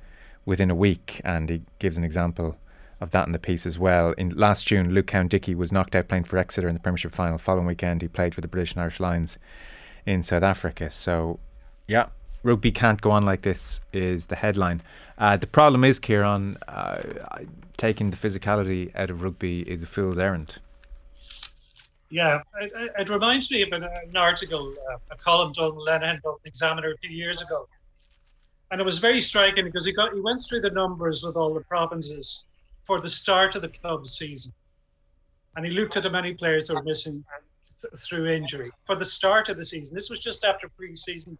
within a week. And he gives an example of that in the piece as well. In last June, Luke Cowan-Dickie was knocked out playing for Exeter in the Premiership final. Following weekend, he played for the British and Irish Lions in South Africa. So, yeah, rugby can't go on like this is the headline. Uh, the problem is, Kieran, uh, taking the physicality out of rugby is a fool's errand. Yeah, it, it reminds me of an, an article, uh, a column done in the Examiner a few years ago, and it was very striking because he got he went through the numbers with all the provinces for the start of the club season, and he looked at the many players that were missing th- through injury for the start of the season. This was just after pre-season,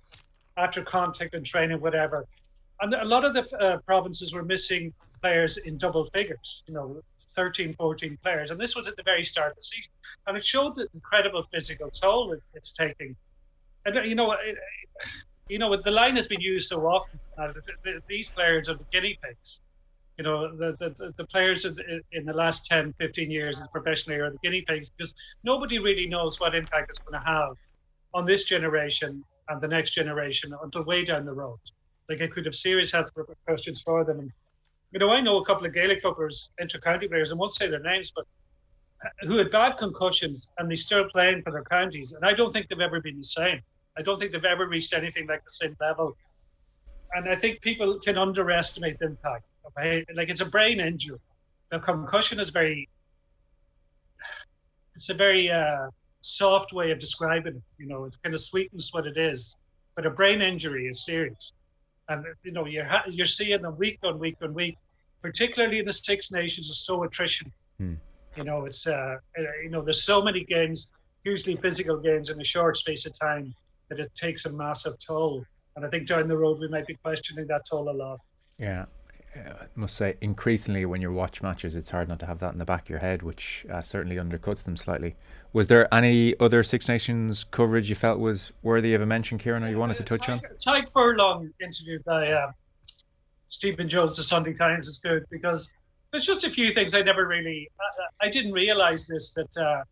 after contact and training, whatever, and a lot of the uh, provinces were missing players in double figures, you know, 13, 14 players. And this was at the very start of the season. And it showed the incredible physical toll it, it's taking. And, uh, you know, it, you know, the line has been used so often. Uh, the, the, these players are the guinea pigs. You know, the, the, the players in the last 10, 15 years in professional are the guinea pigs because nobody really knows what impact it's going to have on this generation and the next generation until way down the road. Like it could have serious health repercussions for them. And you know, I know a couple of Gaelic footballers, inter-county players, I won't say their names, but uh, who had bad concussions and they're still playing for their counties. And I don't think they've ever been the same. I don't think they've ever reached anything like the same level. And I think people can underestimate the impact. Okay? Like it's a brain injury. The concussion is very, it's a very uh, soft way of describing it. You know, it kind of sweetens what it is. But a brain injury is serious and you know you're you're seeing them week on week on week, particularly in the Six Nations, is so attrition. Hmm. You know, it's uh, uh, you know, there's so many games, hugely physical games in a short space of time that it takes a massive toll. And I think down the road we might be questioning that toll a lot. Yeah, I must say, increasingly when you watch matches, it's hard not to have that in the back of your head, which uh, certainly undercuts them slightly. Was there any other Six Nations coverage you felt was worthy of a mention, Kieran, or you wanted to touch on? Tadhg Furlong interviewed by uh, Stephen Jones, the Sunday Times, is good because there's just a few things I never really, I, I didn't realize this that uh,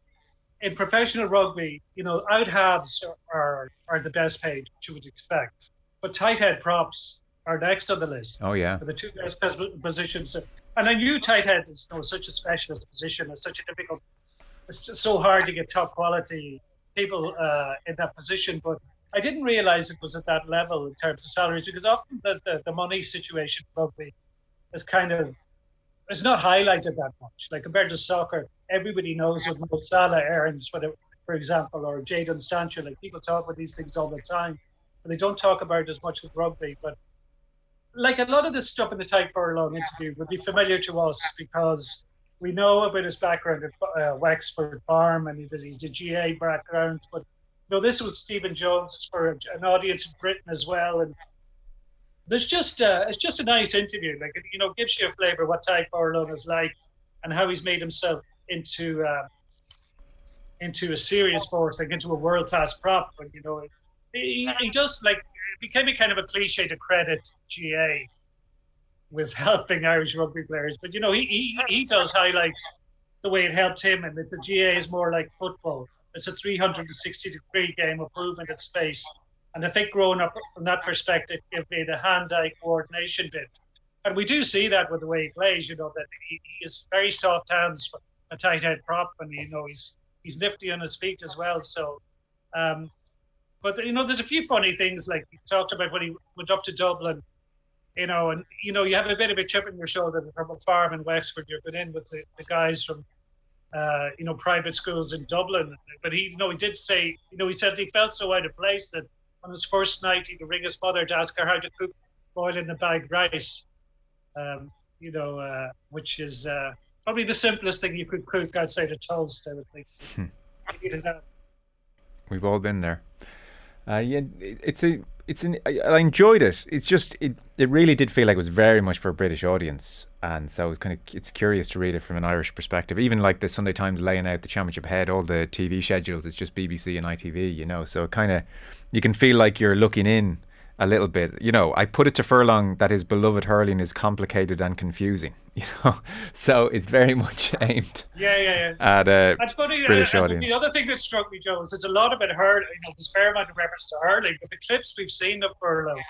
in professional rugby, you know, out halves are, are the best paid, which you would expect, but tight head props are next on the list. Oh yeah, for the two best positions. And I knew tight head is you know, such a specialist position. It's such a difficult. It's just so hard to get top quality people uh, in that position, but I didn't realize it was at that level in terms of salaries because often the, the, the money situation rugby is kind of it's not highlighted that much. Like compared to soccer, everybody knows what Mo Salah earns, whatever, for example, or Jadon Sancho. Like people talk about these things all the time, but they don't talk about it as much with rugby. But like a lot of this stuff in the Tadhg Furlong interview would be familiar to us because we know about his background at uh, Wexford Farm and he's a GA background. But you know, this was Stephen Jones for an audience in Britain as well, and there's just uh, it's just a nice interview. Like you know, gives you a flavour what Tadhg Furlong is like and how he's made himself into uh, into a serious force, like into a world class prop. And you know, he, he does like became a kind of a cliche to credit GA with helping Irish rugby players. But you know, he he, he does highlight the way it helped him, and that the GA is more like football. It's a 360 degree game of movement and space. And I think growing up from that perspective gave me the hand-eye coordination bit. And we do see that with the way he plays, you know, that he, he is very soft hands a tight head prop, and you know he's he's nifty on his feet as well. So um, but you know, there's a few funny things like he talked about when he went up to Dublin, you know, and you know, you have a bit of a chip on your shoulder from a farm in Wexford. You're going in with the, the guys from, uh, you know, private schools in Dublin. But he, you know, he did say, you know, he said he felt so out of place that on his first night he would ring his mother to ask her how to cook boil in the bag rice. Um, you know, uh, which is uh, probably the simplest thing you could cook outside a toast. I would think. Hmm. We've all been there. Uh, yeah, it's a it's an I, enjoyed it. It's just it it really did feel like it was very much for a British audience, and so it's kind of it's curious to read it from an Irish perspective. Even like the Sunday Times laying out the championship head, all the TV schedules, it's just BBC and ITV, you know. So kind of you can feel like you're looking in a little bit. You know, I put it to Furlong that his beloved hurling is complicated and confusing. You know, so it's very much aimed. Yeah, yeah, yeah. At a That's funny. British uh, audience. The other thing that struck me, Joe, is there's a lot about hurling. You know, there's a fair amount of reference to hurling, but the clips we've seen of Furlong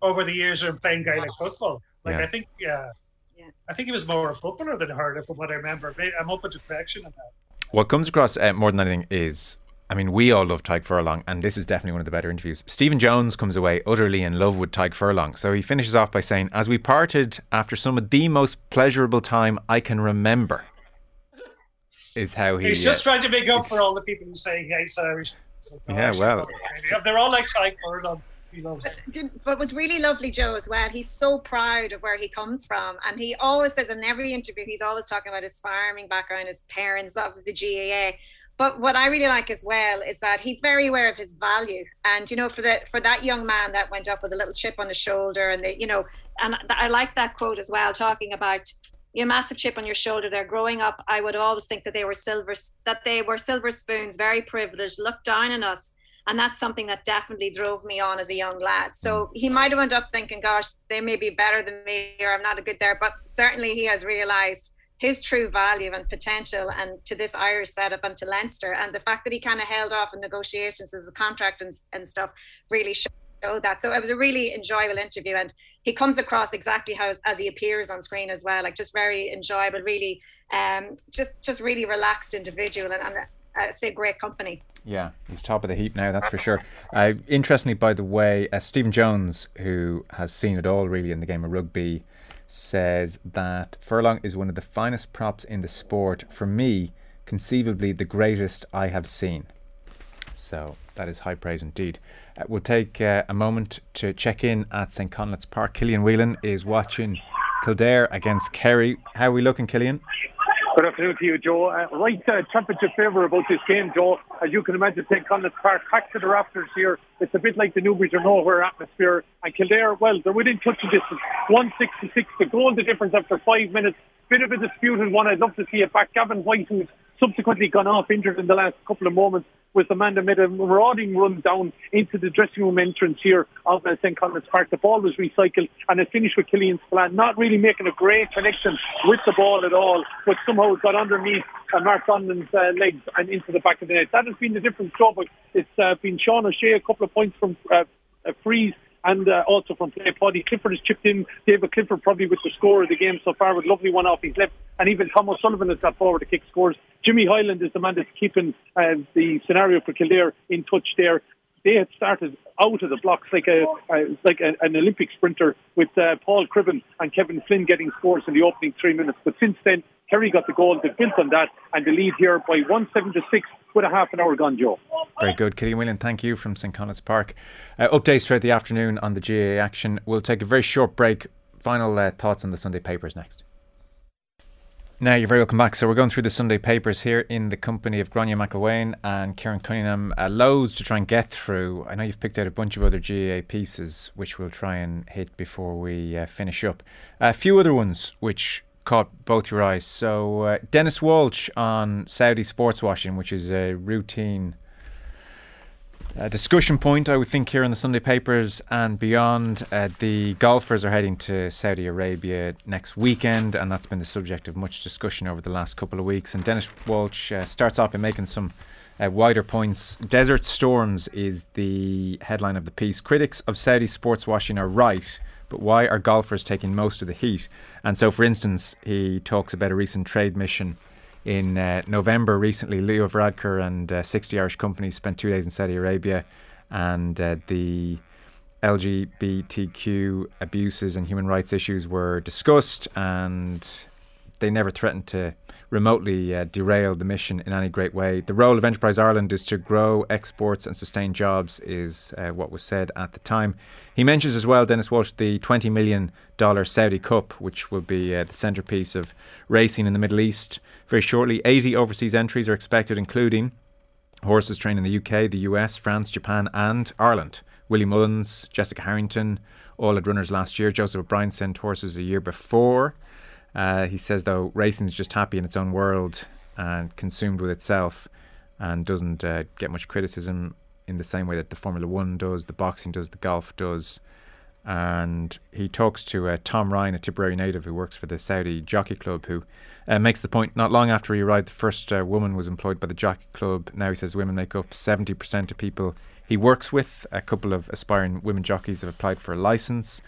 over the years are playing Gaelic football. Like Yeah. I think, yeah, Yeah. I think he was more a footballer than a hurler, from what I remember. I'm open to correction on that. What comes across uh, more than anything is I mean, we all love Tadhg Furlong, and this is definitely one of the better interviews. Stephen Jones comes away utterly in love with Tadhg Furlong. So he finishes off by saying, As we parted after some of the most pleasurable time I can remember, is how he. He's just uh, trying to make up for all the people who say he hates Irish. yeah, well. They're all like Tadhg Furlong. He loves But was really lovely, Joe, as well. He's so proud of where he comes from. And he always says in every interview, he's always talking about his farming background, his parents, that was the GAA. But what I really like as well is that he's very aware of his value, and you know, for that for that young man that went up with a little chip on his shoulder, and the you know, and I like that quote as well, talking about your massive chip on your shoulder. They're growing up. I would always think that they were silver, that they were silver spoons, very privileged, looked down on us, and that's something that definitely drove me on as a young lad. So mm. he might have ended up thinking, "Gosh, they may be better than me, or I'm not a good there," but certainly he has realised his true value and potential and to this Irish setup and to Leinster and the fact that he kind of held off in negotiations as a contract and, and stuff really showed that. So it was a really enjoyable interview and he comes across exactly how as he appears on screen as well, like just very enjoyable, really um, just just really relaxed individual and, and uh, say great company. Yeah, he's top of the heap now, that's for sure. Uh, interestingly, by the way, uh, Stephen Jones, who has seen it all really in the game of rugby, says that Furlong is one of the finest props in the sport. For me, conceivably the greatest I have seen. So that is high praise indeed. Uh, we'll take uh, a moment to check in at St Conleth's Park. Killian Whelan is watching Kildare against Kerry. How are we looking, Killian? Good afternoon to you, Joe. Uh, right uh, temperature favour about this game, Joe. As you can imagine, St. Conleth's Park packed to the rafters here. It's a bit like the Newbridge or Nowhere atmosphere. And Kildare, well, they're within touching distance. 166 to goal the difference after five minutes. Bit of a disputed one. I'd love to see it back. Gavin White, who's subsequently gone off injured in the last couple of moments, with Amanda made a marauding run down into the dressing room entrance here of uh, St. Conleth's Park. The ball was recycled and it finished with Killian Spillane, not really making a great connection with the ball at all, but somehow it got underneath uh, Mark Donnellan's uh, legs and into the back of the net. That has been the difference, Joe, but it's uh, been Sean O'Shea a couple of points from uh, frees and uh, also from play. Paudie Clifford has chipped in. David Clifford probably with the score of the game so far with lovely one off his left. And even Thomas Sullivan has got forward to kick scores. Jimmy Hyland is the man that's keeping uh, the scenario for Kildare in touch there. They had started out of the blocks like a, like a, an Olympic sprinter with uh, Paul Cribbin and Kevin Flynn getting scores in the opening three minutes. But since then, Kerry got the goal. They built on that and they lead here by one seven to six with a half an hour gone, Joe. Very good. Killian Whelan, thank you from St. Conleth's Park. Uh, updates throughout the afternoon on the GAA action. We'll take a very short break. Final uh, thoughts on the Sunday papers next. Now, you're very welcome back. So, we're going through the Sunday papers here in the company of Gráinne McElwain and Kieran Cunningham. Uh, loads to try and get through. I know you've picked out a bunch of other GAA pieces, which we'll try and hit before we uh, finish up. A few other ones which caught both your eyes. So uh, Denis Walsh on Saudi sports washing, which is a routine uh, discussion point, I would think, here in the Sunday papers and beyond. Uh, the golfers are heading to Saudi Arabia next weekend, and that's been the subject of much discussion over the last couple of weeks. And Denis Walsh uh, starts off by making some. Uh, wider points. Desert Storms is the headline of the piece. Critics of Saudi sports washing are right but why are golfers taking most of the heat? And so, for instance, he talks about a recent trade mission in uh, November recently. Leo Varadkar and uh, 60 Irish companies spent two days in Saudi Arabia, and uh, the LGBTQ abuses and human rights issues were discussed, and they never threatened to remotely uh, derail the mission in any great way. The role of Enterprise Ireland is to grow exports and sustain jobs, is uh, what was said at the time. He mentions as well, Denis Walsh, the $20 million Saudi Cup, which will be uh, the centrepiece of racing in the Middle East very shortly. 80 overseas entries are expected, including horses trained in the UK, the US, France, Japan, and Ireland. Willie Mullins, Jessica Harrington, all had runners last year. Joseph O'Brien sent horses a year before. Uh, he says, though, racing is just happy in its own world and consumed with itself and doesn't uh, get much criticism in the same way that the Formula One does, the boxing does, the golf does. And he talks to uh, Tom Ryan, a Tipperary native who works for the Saudi Jockey Club, who uh, makes the point not long after he arrived, the first uh, woman was employed by the Jockey Club. Now he says women make up 70% of people he works with. A couple of aspiring women jockeys have applied for a license.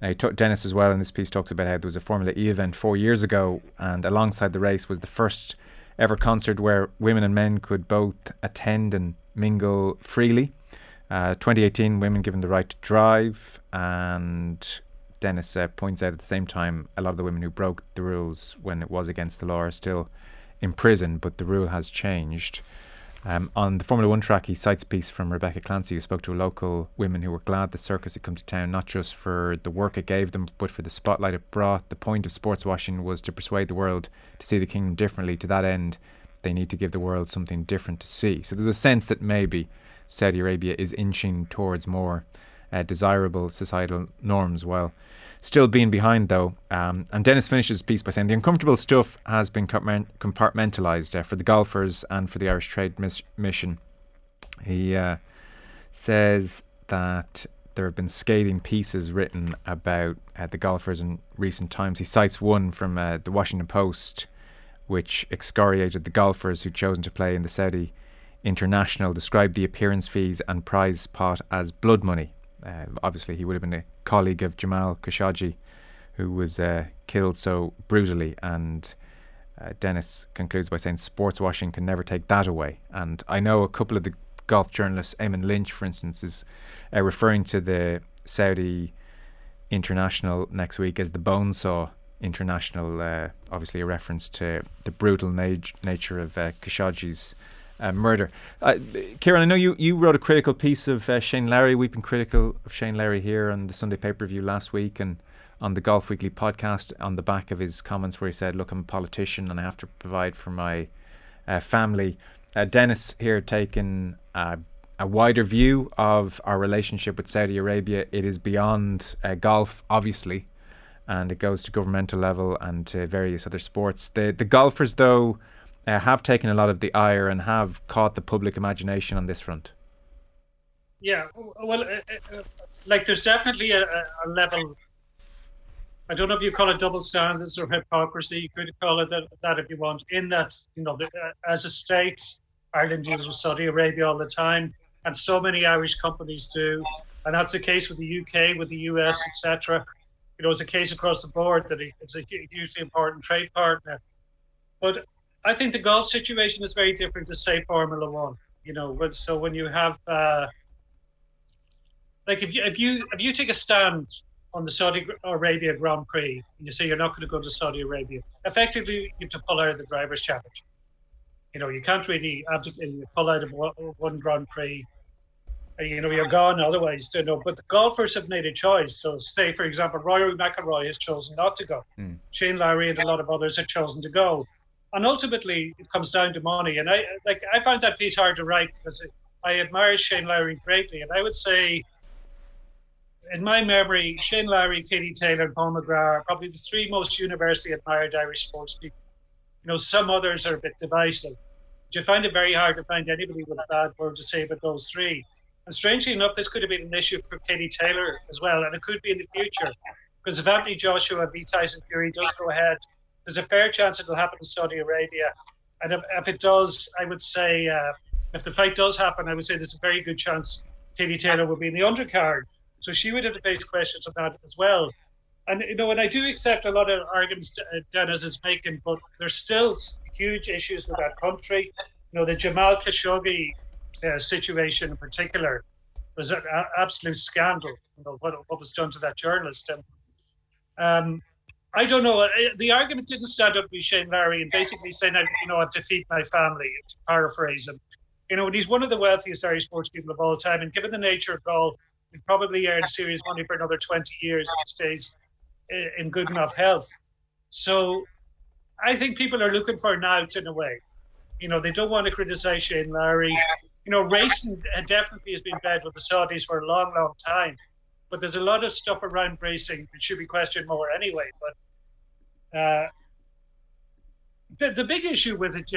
Uh, t- Denis as well in this piece talks about how there was a Formula E event four years ago, and alongside the race was the first ever concert where women and men could both attend and mingle freely. Uh, 2018, women given the right to drive, and Denis uh, points out at the same time a lot of the women who broke the rules when it was against the law are still in prison, but the rule has changed. Um, on the Formula One track, he cites a piece from Rebecca Clancy, who spoke to local women who were glad the circus had come to town, not just for the work it gave them, but for the spotlight it brought. The point of sports washing was to persuade the world to see the kingdom differently. To that end, they need to give the world something different to see. So there's a sense that maybe Saudi Arabia is inching towards more uh, desirable societal norms while still being behind though. Um, and Denis finishes his piece by saying the uncomfortable stuff has been compartmentalized uh, for the golfers and for the Irish Trade mis- Mission. He uh, says that there have been scathing pieces written about uh, the golfers in recent times. He cites one from uh, the Washington Post, which excoriated the golfers who'd chosen to play in the Saudi International, described the appearance fees and prize pot as blood money. Uh, obviously, he would have been a colleague of Jamal Khashoggi, who was uh, killed so brutally. And uh, Denis concludes by saying sports washing can never take that away. And I know a couple of the golf journalists, Eamon Lynch, for instance, is uh, referring to the Saudi International next week as the Bonesaw International, uh, obviously a reference to the brutal nat- nature of uh, Khashoggi's uh, murder. Uh, Kieran, I know you, you wrote a critical piece of uh, Shane Lowry. We've been critical of Shane Lowry here on the Sunday pay per view last week and on the Golf Weekly podcast on the back of his comments where he said, Look, I'm a politician and I have to provide for my uh, family. Uh, Denis here taking a wider view of our relationship with Saudi Arabia. It is beyond uh, golf, obviously, and it goes to governmental level and to various other sports. The, the golfers, though, uh, have taken a lot of the ire and have caught the public imagination on this front. Yeah, well, uh, uh, like there's definitely a, a, level. I don't know if you call it double standards or hypocrisy. You could call it that, that if you want. In that, you know, the, uh, as a state, Ireland deals with Saudi Arabia all the time, and so many Irish companies do, and that's the case with the UK, with the US, etc. You know, it's a case across the board that it's a hugely important trade partner. But I think the golf situation is very different to say Formula One. You know, so when you have uh, like if you if you if you take a stand on the Saudi Arabia Grand Prix and you say you're not going to go to Saudi Arabia, effectively you have to pull out of the drivers' championship. You know, you can't really abdicate, pull out of one Grand Prix. You know, you're gone otherwise. You know, but the golfers have made a choice. So, say for example, Rory McIlroy has chosen not to go. Mm. Shane Lowry and a lot of others have chosen to go and ultimately it comes down to money. And I like I found that piece hard to write because I admire Shane Lowry greatly, and I would say, in my memory, Shane Lowry, Katie Taylor, and Paul McGrath are probably the three most universally admired Irish sports people. You know, some others are a bit divisive. But you find it very hard to find anybody with a bad word to say about those three. And strangely enough, this could have been an issue for Katie Taylor as well, and it could be in the future. Because if Anthony Joshua beat Tyson Fury does go ahead there's a fair chance it'll happen in Saudi Arabia. And if, if it does, I would say, uh, if the fight does happen, I would say there's a very good chance Katie Taylor will be in the undercard. So she would have to face questions on that as well. And, you know, and I do accept a lot of arguments uh, Denis is making, but there's still huge issues with that country. You know, the Jamal Khashoggi uh, situation in particular was an absolute scandal. You know, what, what was done to that journalist. And um, I don't know. The argument didn't stand up to Shane Lowry and basically saying, you know, I defeat my family, to paraphrase him. You know, and he's one of the wealthiest Irish sports people of all time. And given the nature of golf, he'd probably earn serious money for another 20 years if he stays eh, in good enough health. So I think people are looking for an out in a way. You know, they don't want to criticize Shane Lowry. You know, racing definitely has been bad with the Saudis for a long, long time. But there's a lot of stuff around racing that should be questioned more anyway. But uh, the, the big issue with it,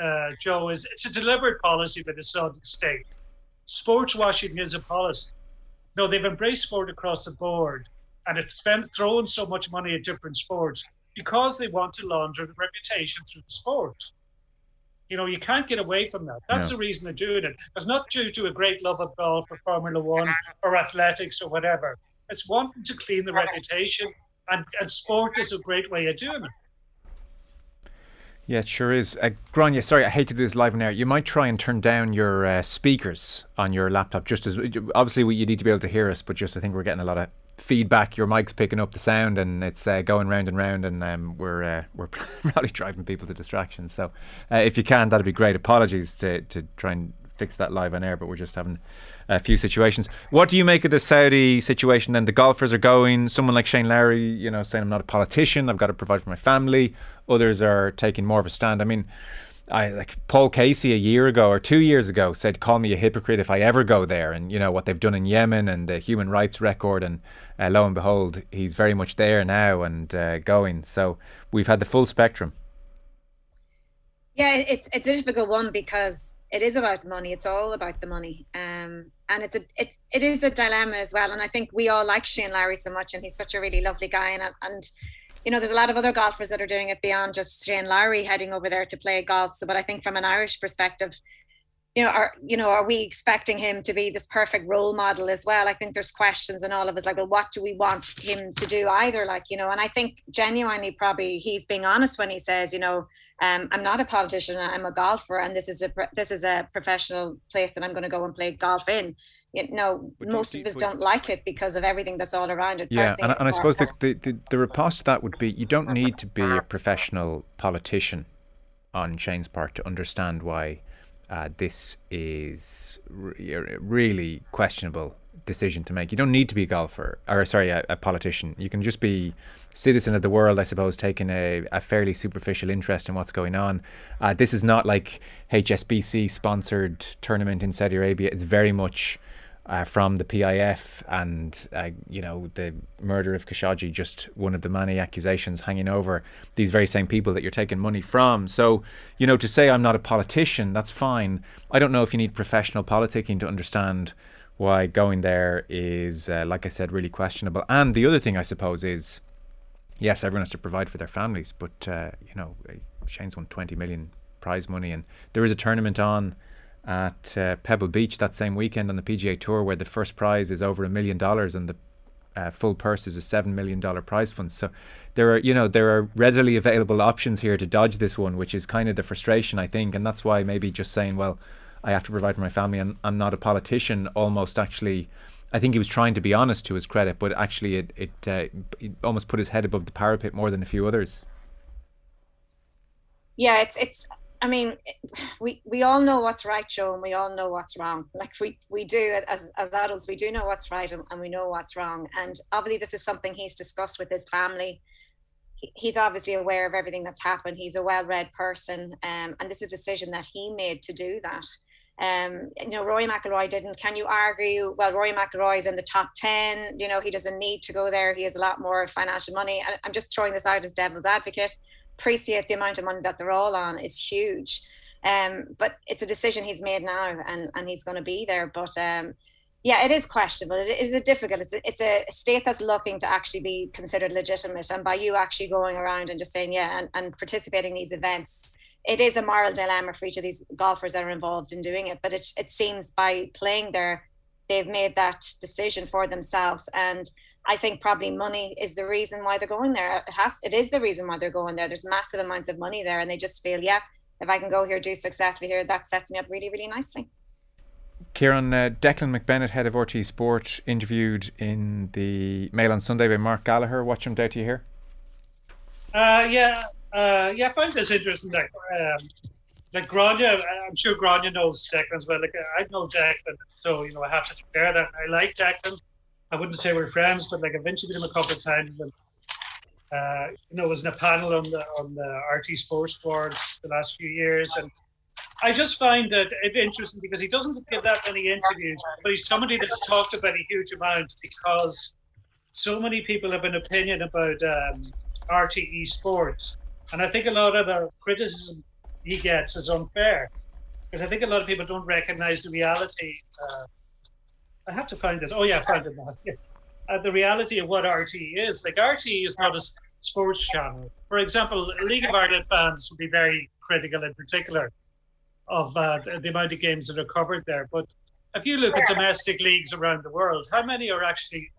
uh, Joe, is it's a deliberate policy by the Saudi state. Sports washing is a policy. No, they've embraced sport across the board, and it's spent throwing so much money at different sports because they want to launder the reputation through the sport. You know, you can't get away from that. That's the reason they're doing it. It's not due to a great love of golf or Formula One or athletics or whatever. It's wanting to clean the reputation, and, and sport is a great way of doing it. Yeah, it sure is. Uh, Gráinne, sorry, I hate to do this live and air. You might try and turn down your uh, speakers on your laptop, just as obviously we, you need to be able to hear us, but just I think we're getting a lot of feedback. Your mic's picking up the sound, and it's uh, going round and round, and um, we're uh, we're probably driving people to distraction. So, uh, if you can, that'd be great. Apologies to to try and fix that live on air, but we're just having a few situations. What do you make of the Saudi situation? Then the golfers are going. Someone like Shane Lowry, you know, saying I'm not a politician. I've got to provide for my family. Others are taking more of a stand. I mean. I like Paul Casey a year ago or two years ago said, "Call me a hypocrite if I ever go there." And you know what they've done in Yemen and the human rights record, and uh, lo and behold, he's very much there now and uh, going. So we've had the full spectrum. Yeah, it's it's a difficult one because it is about the money. It's all about the money, um, and it's a it, it is a dilemma as well. And I think we all like Shane Lowry so much, and he's such a really lovely guy, and and you know, there's a lot of other golfers that are doing it beyond just Shane Lowry heading over there to play golf. So, but I think from an Irish perspective, you know, are you know, are we expecting him to be this perfect role model as well? I think there's questions and all of us like, well, what do we want him to do either? Like, you know, and I think genuinely probably he's being honest when he says, you know, um, I'm not a politician, I'm a golfer, and this is a this is a professional place that I'm going to go and play golf in you know, but most of us don't like it because of everything that's all around it. Yeah, and, and I suppose the, the, the, the riposte to that would be you don't need to be a professional politician on Shane's part to understand why uh, this is re- really questionable decision to make. You don't need to be a golfer or sorry, a, a, politician. You can just be citizen of the world, I suppose, taking a, a fairly superficial interest in what's going on. Uh, this is not like HSBC sponsored tournament in Saudi Arabia. It's very much uh, from the PIF and uh, you know the murder of Khashoggi, just one of the many accusations hanging over these very same people that you're taking money from. So you know to say I'm not a politician, that's fine. I don't know if you need professional politicking to understand why going there is, uh, like I said, really questionable. And the other thing I suppose is, yes, everyone has to provide for their families, but uh, you know Shane's won 20 million prize money, and there is a tournament on at uh, Pebble Beach that same weekend on the PGA Tour, where the first prize is over a million dollars and the uh, full purse is a seven million dollar prize fund. So there are, you know, there are readily available options here to dodge this one, which is kind of the frustration I think, and that's why maybe just saying, well, I have to provide for my family and I'm not a politician, almost actually. I think he was trying to be honest to his credit, but actually it it, uh, it almost put his head above the parapet more than a few others. Yeah, it's it's I mean, we we all know what's right, Joe, and we all know what's wrong. Like we we do as as adults, we do know what's right and, and we know what's wrong. And obviously, this is something he's discussed with his family. He's obviously aware of everything that's happened. He's a well-read person, um, and this is a decision that he made to do that. Um, you know, Rory McIlroy didn't. Can you argue? Well, Rory is in the top ten. You know, he doesn't need to go there. He has a lot more financial money. I'm just throwing this out as devil's advocate appreciate the amount of money that they're all on is huge. Um, but it's a decision he's made now, and and he's going to be there. But um, yeah, it is questionable. It is a difficult. It's a, it's a state that's looking to actually be considered legitimate, and by you actually going around and just saying yeah and, and participating in these events, it is a moral dilemma for each of these golfers that are involved in doing it. But it it seems by playing there, they've made that decision for themselves and I think probably money is the reason why they're going there. It has it is the reason why they're going there. There's massive amounts of money there and they just feel, yeah, if I can go here, do successfully here, that sets me up really, really nicely. Kieran, uh, Declan McBennett, head of RTÉ Sport, interviewed in the Mail on Sunday by Mark Gallagher. Watch him down to you here. Uh, yeah, uh, yeah, I find this interesting. Like, um, like Gráinne, I'm sure Gráinne knows Declan as well. Like, I know Declan, so you know I have to compare that. I like Declan. I wouldn't say we're friends, but like I've interviewed him a couple of times, and uh, you know, was in a panel on the on the RTÉ Sports Boards the last few years, and I just find that it interesting because he doesn't give that many interviews, but he's somebody that's talked about a huge amount because so many people have an opinion about um, RTÉ Sports, and I think a lot of the criticism he gets is unfair because I think a lot of people don't recognise the reality. Uh, I have to find it. Oh yeah, I found it now. Yeah. Uh, the reality of what RTÉ is. Like RTÉ is not a sports channel. For example, League of Ireland fans would be very critical, in particular, of uh, the, the, amount of games that are covered there. But if you look at domestic leagues around the world, how many are actually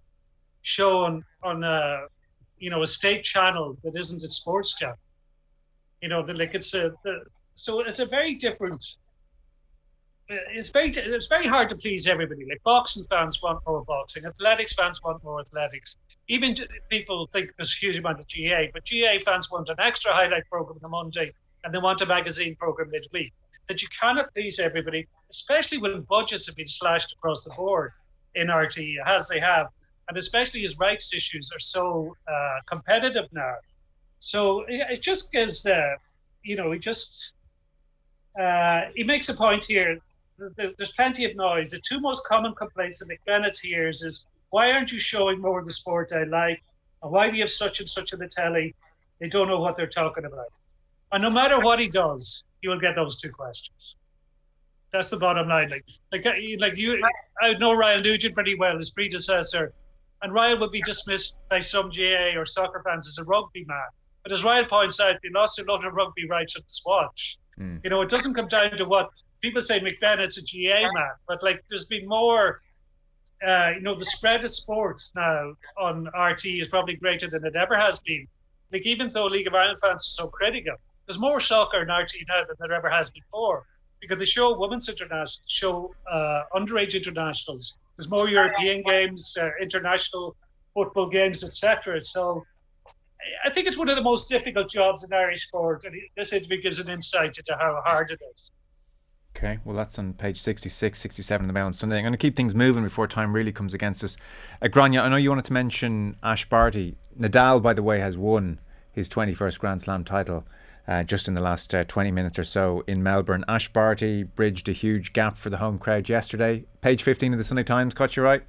shown on a you know a state channel that isn't a sports channel. You know, the, like it's a the, so it's a very different. It's very it's very hard to please everybody. Like boxing fans want more boxing, athletics fans want more athletics. Even people think there's a huge amount of GA, but GA fans want an extra highlight program on Monday, and they want a magazine program midweek. That you cannot please everybody, especially when budgets have been slashed across the board in RT as they have, and especially as rights issues are so uh, competitive now. So it, it just gives the, you know, he just uh, he makes a point here. There's plenty of noise. The two most common complaints that McBennett hears is, "Why aren't you showing more of the sport I like? And why do you have such and such on the telly?" They don't know what they're talking about. And no matter what he does, he will get those two questions. That's the bottom line. Like, like, like you, I know Ryle Nugent pretty well, his predecessor, and Ryle would be dismissed by some GAA or soccer fans as a rugby man. But as Ryle points out, he lost a lot of rugby rights at the Swatch. Mm. You know, it doesn't come down to what people say McBennett's a GAA man, but like there's been more. Uh, you know, the spread of sports now on RTÉ is probably greater than it ever has been. Like even though League of Ireland fans are so critical, there's more soccer in RTÉ now than there ever has before because they show women's internationals, show uh, underage internationals. There's more European games, uh, international football games, etc. So I think it's one of the most difficult jobs in Irish sport, and this interview gives an insight into how hard it is. Okay, well, that's on page 66, 67 in the Mail on Sunday. I'm going to keep things moving before time really comes against us. Uh, Gráinne, I know you wanted to mention Ash Barty. Nadal, by the way, has won his 21st Grand Slam title uh, just in the last uh, 20 minutes or so in Melbourne. Ash Barty bridged a huge gap for the home crowd yesterday. Page 15 of the Sunday Times caught you right?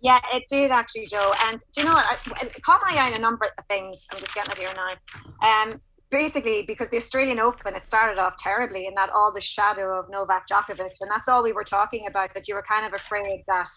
Yeah, it did actually, Joe. And do you know what? It caught my eye on a number of things. I'm just getting it here now. Um, basically, because the Australian Open, it started off terribly in that all the shadow of Novak Djokovic. And that's all we were talking about, that you were kind of afraid that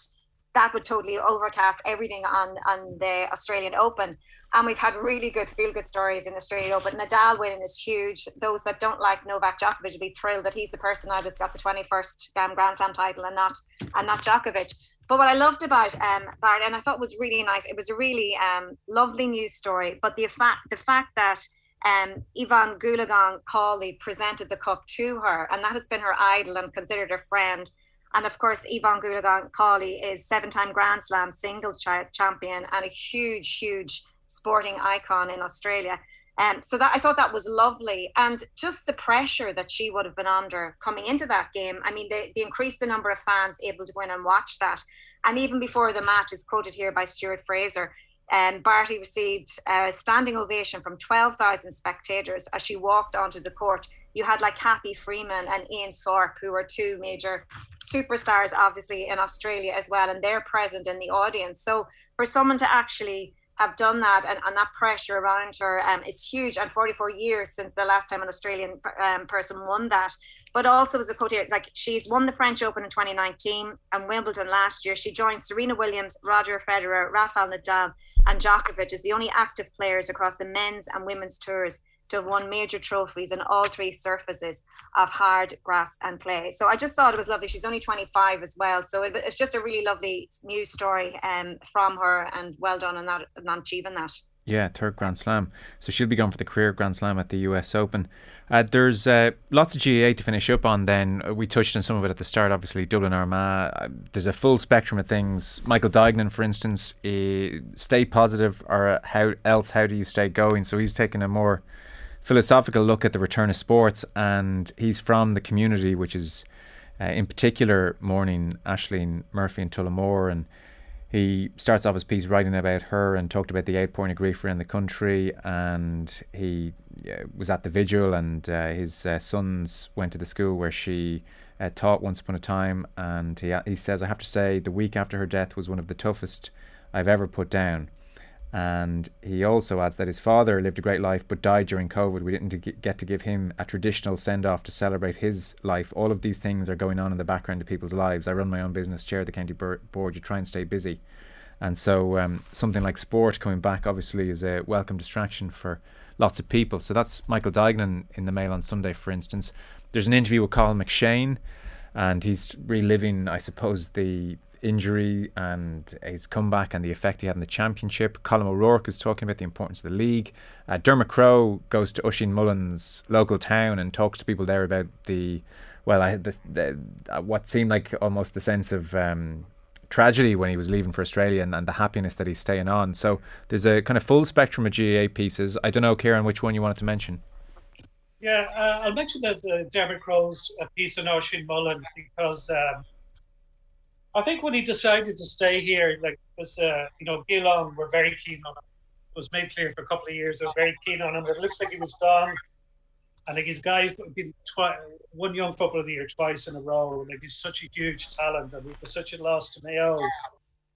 that would totally overcast everything on, on the Australian Open. And we've had really good feel good stories in Australia Open. Nadal winning is huge. Those that don't like Novak Djokovic will be thrilled that he's the person that's got the 21st um, Grand Slam title and not and not Djokovic. But what I loved about um, and I thought was really nice, it was a really um, lovely news story. But the fact the fact that um, Evonne Goolagong Cawley presented the cup to her, and that has been her idol and considered her friend. And of course, Evonne Goolagong Cawley is seven-time Grand Slam singles champion and a huge, huge sporting icon in Australia. Um, so that I thought that was lovely, and just the pressure that she would have been under coming into that game. I mean, they, they increased the number of fans able to go in and watch that, and even before the match is quoted here by Stuart Fraser. Um, Barty received a standing ovation from 12,000 spectators as she walked onto the court. You had like Cathy Freeman and Ian Thorpe, who were two major superstars, obviously, in Australia as well, and they're present in the audience. So for someone to actually have done that and, and that pressure around her um, is huge and 44 years since the last time an Australian um, person won that but also as a co like she's won the French Open in 2019 and Wimbledon last year she joined Serena Williams Roger Federer Rafael Nadal and Djokovic as the only active players across the men's and women's tours to have won major trophies on all three surfaces of hard grass and clay. So I just thought it was lovely. She's only 25 as well. So it, it's just a really lovely news story um, from her and well done on that on achieving that. Yeah, third Grand Slam. So she'll be going for the career Grand Slam at the US Open. Uh, there's uh, lots of GAA to finish up on then. Uh, we touched on some of it at the start, obviously, Dublin Armagh. Uh, there's a full spectrum of things. Michael Duignan, for instance, uh, stay positive, or uh, how else, how do you stay going? So he's taking a more philosophical look at the return of sports, and he's from the community, which is in particular mourning Ashling Murphy and Tullamore, and he starts off his piece writing about her and talked about the outpouring of grief around the country, and he uh, was at the vigil, and uh, his uh, sons went to the school where she. Uh, taught once upon a time, and he he says, "I have to say, the week after her death was one of the toughest I've ever put down." And he also adds that his father lived a great life but died during COVID. We didn't get to give him a traditional send off to celebrate his life. All of these things are going on in the background of people's lives. I run my own business, chair the county board. You try and stay busy. And so um, something like sport coming back obviously is a welcome distraction for lots of people. So that's Michael Duignan in the Mail on Sunday, for instance. There's an interview with Cathal McShane and he's reliving, I suppose, the injury and his comeback and the effect he had in the championship. Colm O'Rourke is talking about the importance of the league. Uh, Dermot Crowe goes to Oisin Mullin's local town and talks to people there about the, well, I, the, the, uh, what seemed like almost the sense of um, tragedy when he was leaving for Australia and, and, the happiness that he's staying on. So there's a kind of full spectrum of GAA pieces. I don't know, Kieran, which one you wanted to mention. Yeah, uh, I'll mention the, the Dermot Crowe's piece on Oisin Mullin because um, I think when he decided to stay here, like this, uh, you know, Geelong were very keen on him. It was made clear for a couple of years they were very keen on him. But it looks like he was gone. I think his guy's been twi- one young footballer of the year twice in a row. And like he's such a huge talent, and it was such a loss to Mayo.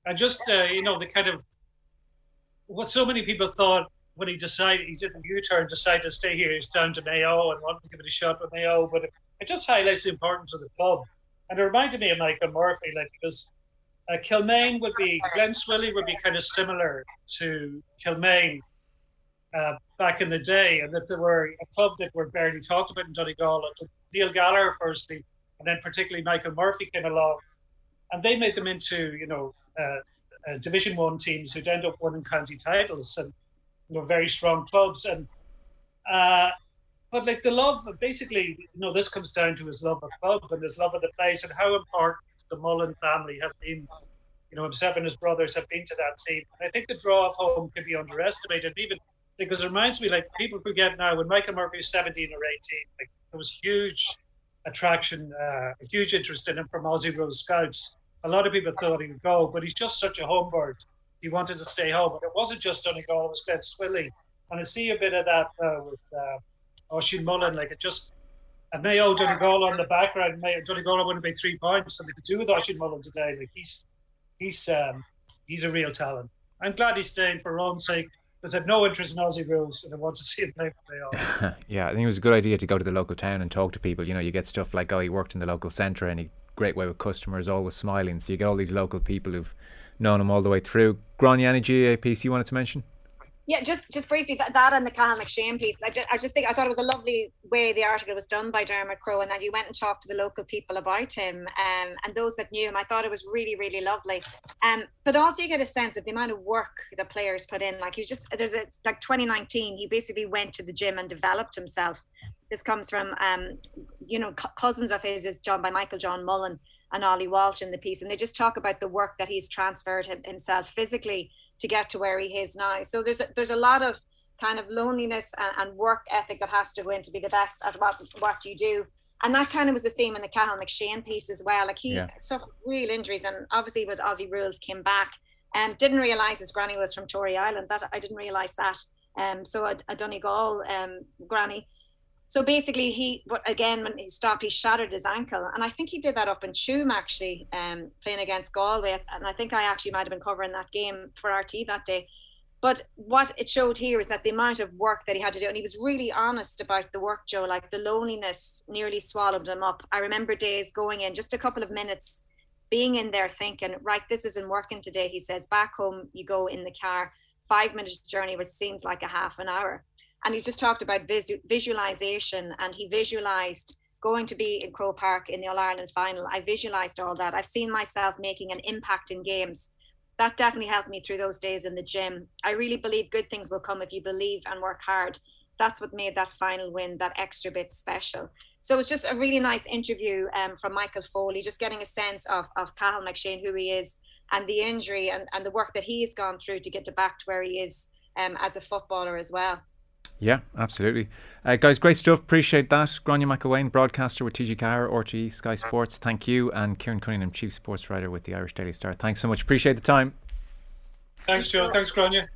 And just uh, you know the kind of what so many people thought when he decided he did the U-turn, decided to stay here, he's down to Mayo and wanted to give it a shot with Mayo. But it, it just highlights the importance of the club and it reminded me of Michael Murphy, like because uh, Kilmaine would be Glenswilly would be kind of similar to Kilmaine uh, back in the day, and that there were a club that were barely talked about in Donegal. Neil Gallagher firstly, and then particularly Michael Murphy came along, and they made them into you know uh, uh Division One teams who'd end up winning county titles and you know very strong clubs and. But like the love, basically, you know, this comes down to his love of club and his love of the place and how important the Mullin family have been. You know, himself and his brothers have been to that team. And I think the draw of home could be underestimated, even because it reminds me, like people forget now when Michael Murphy was 17 or 18, like there was huge attraction, uh, a huge interest in him from Aussie Rules scouts. A lot of people thought he would go, but he's just such a home bird. He wanted to stay home, but it wasn't just Donegal; it was Glenswilly, and I see a bit of that uh, with uh, Oisin Mullin. Like it just, and Mayo done a on the background. Mayo wouldn't be three points, and they could do with Oisin Mullin today. Like he's, he's, um, he's a real talent. I'm glad he's staying for own sake because I have no interest in Aussie rules and I want to see him play for Mayo. yeah, I think it was a good idea to go to the local town and talk to people. You know, you get stuff like, oh, he worked in the local centre and he great way with customers, always smiling. So you get all these local people who've known him all the way through. Gráinne, any piece you wanted to mention? Yeah, just just briefly that, that and the Cathal McShane piece. I just, I just think I thought it was a lovely way the article was done by Dermot Crowe, and that you went and talked to the local people about him, um, and those that knew him. I thought it was really really lovely. Um, but also you get a sense of the amount of work the players put in. Like he was just there's a like 2019, he basically went to the gym and developed himself. This comes from um, you know cousins of his is John by Michael John Mullen and Ollie Walsh in the piece, and they just talk about the work that he's transferred himself physically to get to where he is now. So there's a, there's a lot of kind of loneliness and, and, work ethic that has to go in to be the best at what what you do. And that kind of was the theme in the Cathal McShane piece as well. Like he yeah. suffered real injuries, and obviously with Aussie rules came back. And um, didn't realize his granny was from Tory Island. That I didn't realize that. Um, so a, a Donegal um, granny so basically, he but again when he stopped, he shattered his ankle, and I think he did that up in Tuam actually, um, playing against Galway, and I think I actually might have been covering that game for RTÉ that day. But what it showed here is that the amount of work that he had to do, and he was really honest about the work, Joe. Like the loneliness nearly swallowed him up. I remember days going in, just a couple of minutes, being in there thinking, right, this isn't working today. He says, back home, you go in the car, five minutes journey, which seems like a half an hour and he just talked about visu- visualization and he visualized going to be in Croke Park in the All Ireland final. I visualized all that. I've seen myself making an impact in games. That definitely helped me through those days in the gym. I really believe good things will come if you believe and work hard. That's what made that final win that extra bit special. So it was just a really nice interview um, from Michael Foley, just getting a sense of, of Cathal McShane, who he is, and the injury and, and the work that he's gone through to get to back to where he is um, as a footballer as well. Yeah, absolutely. Uh, guys, great stuff. Appreciate that. Gráinne McElwain, broadcaster with TG Car, RTÉ, Sky Sports. Thank you. And Kieran Cunningham, chief sports writer with the Irish Daily Star. Thanks so much. Appreciate the time. Thanks, Joe. Thanks, Gráinne.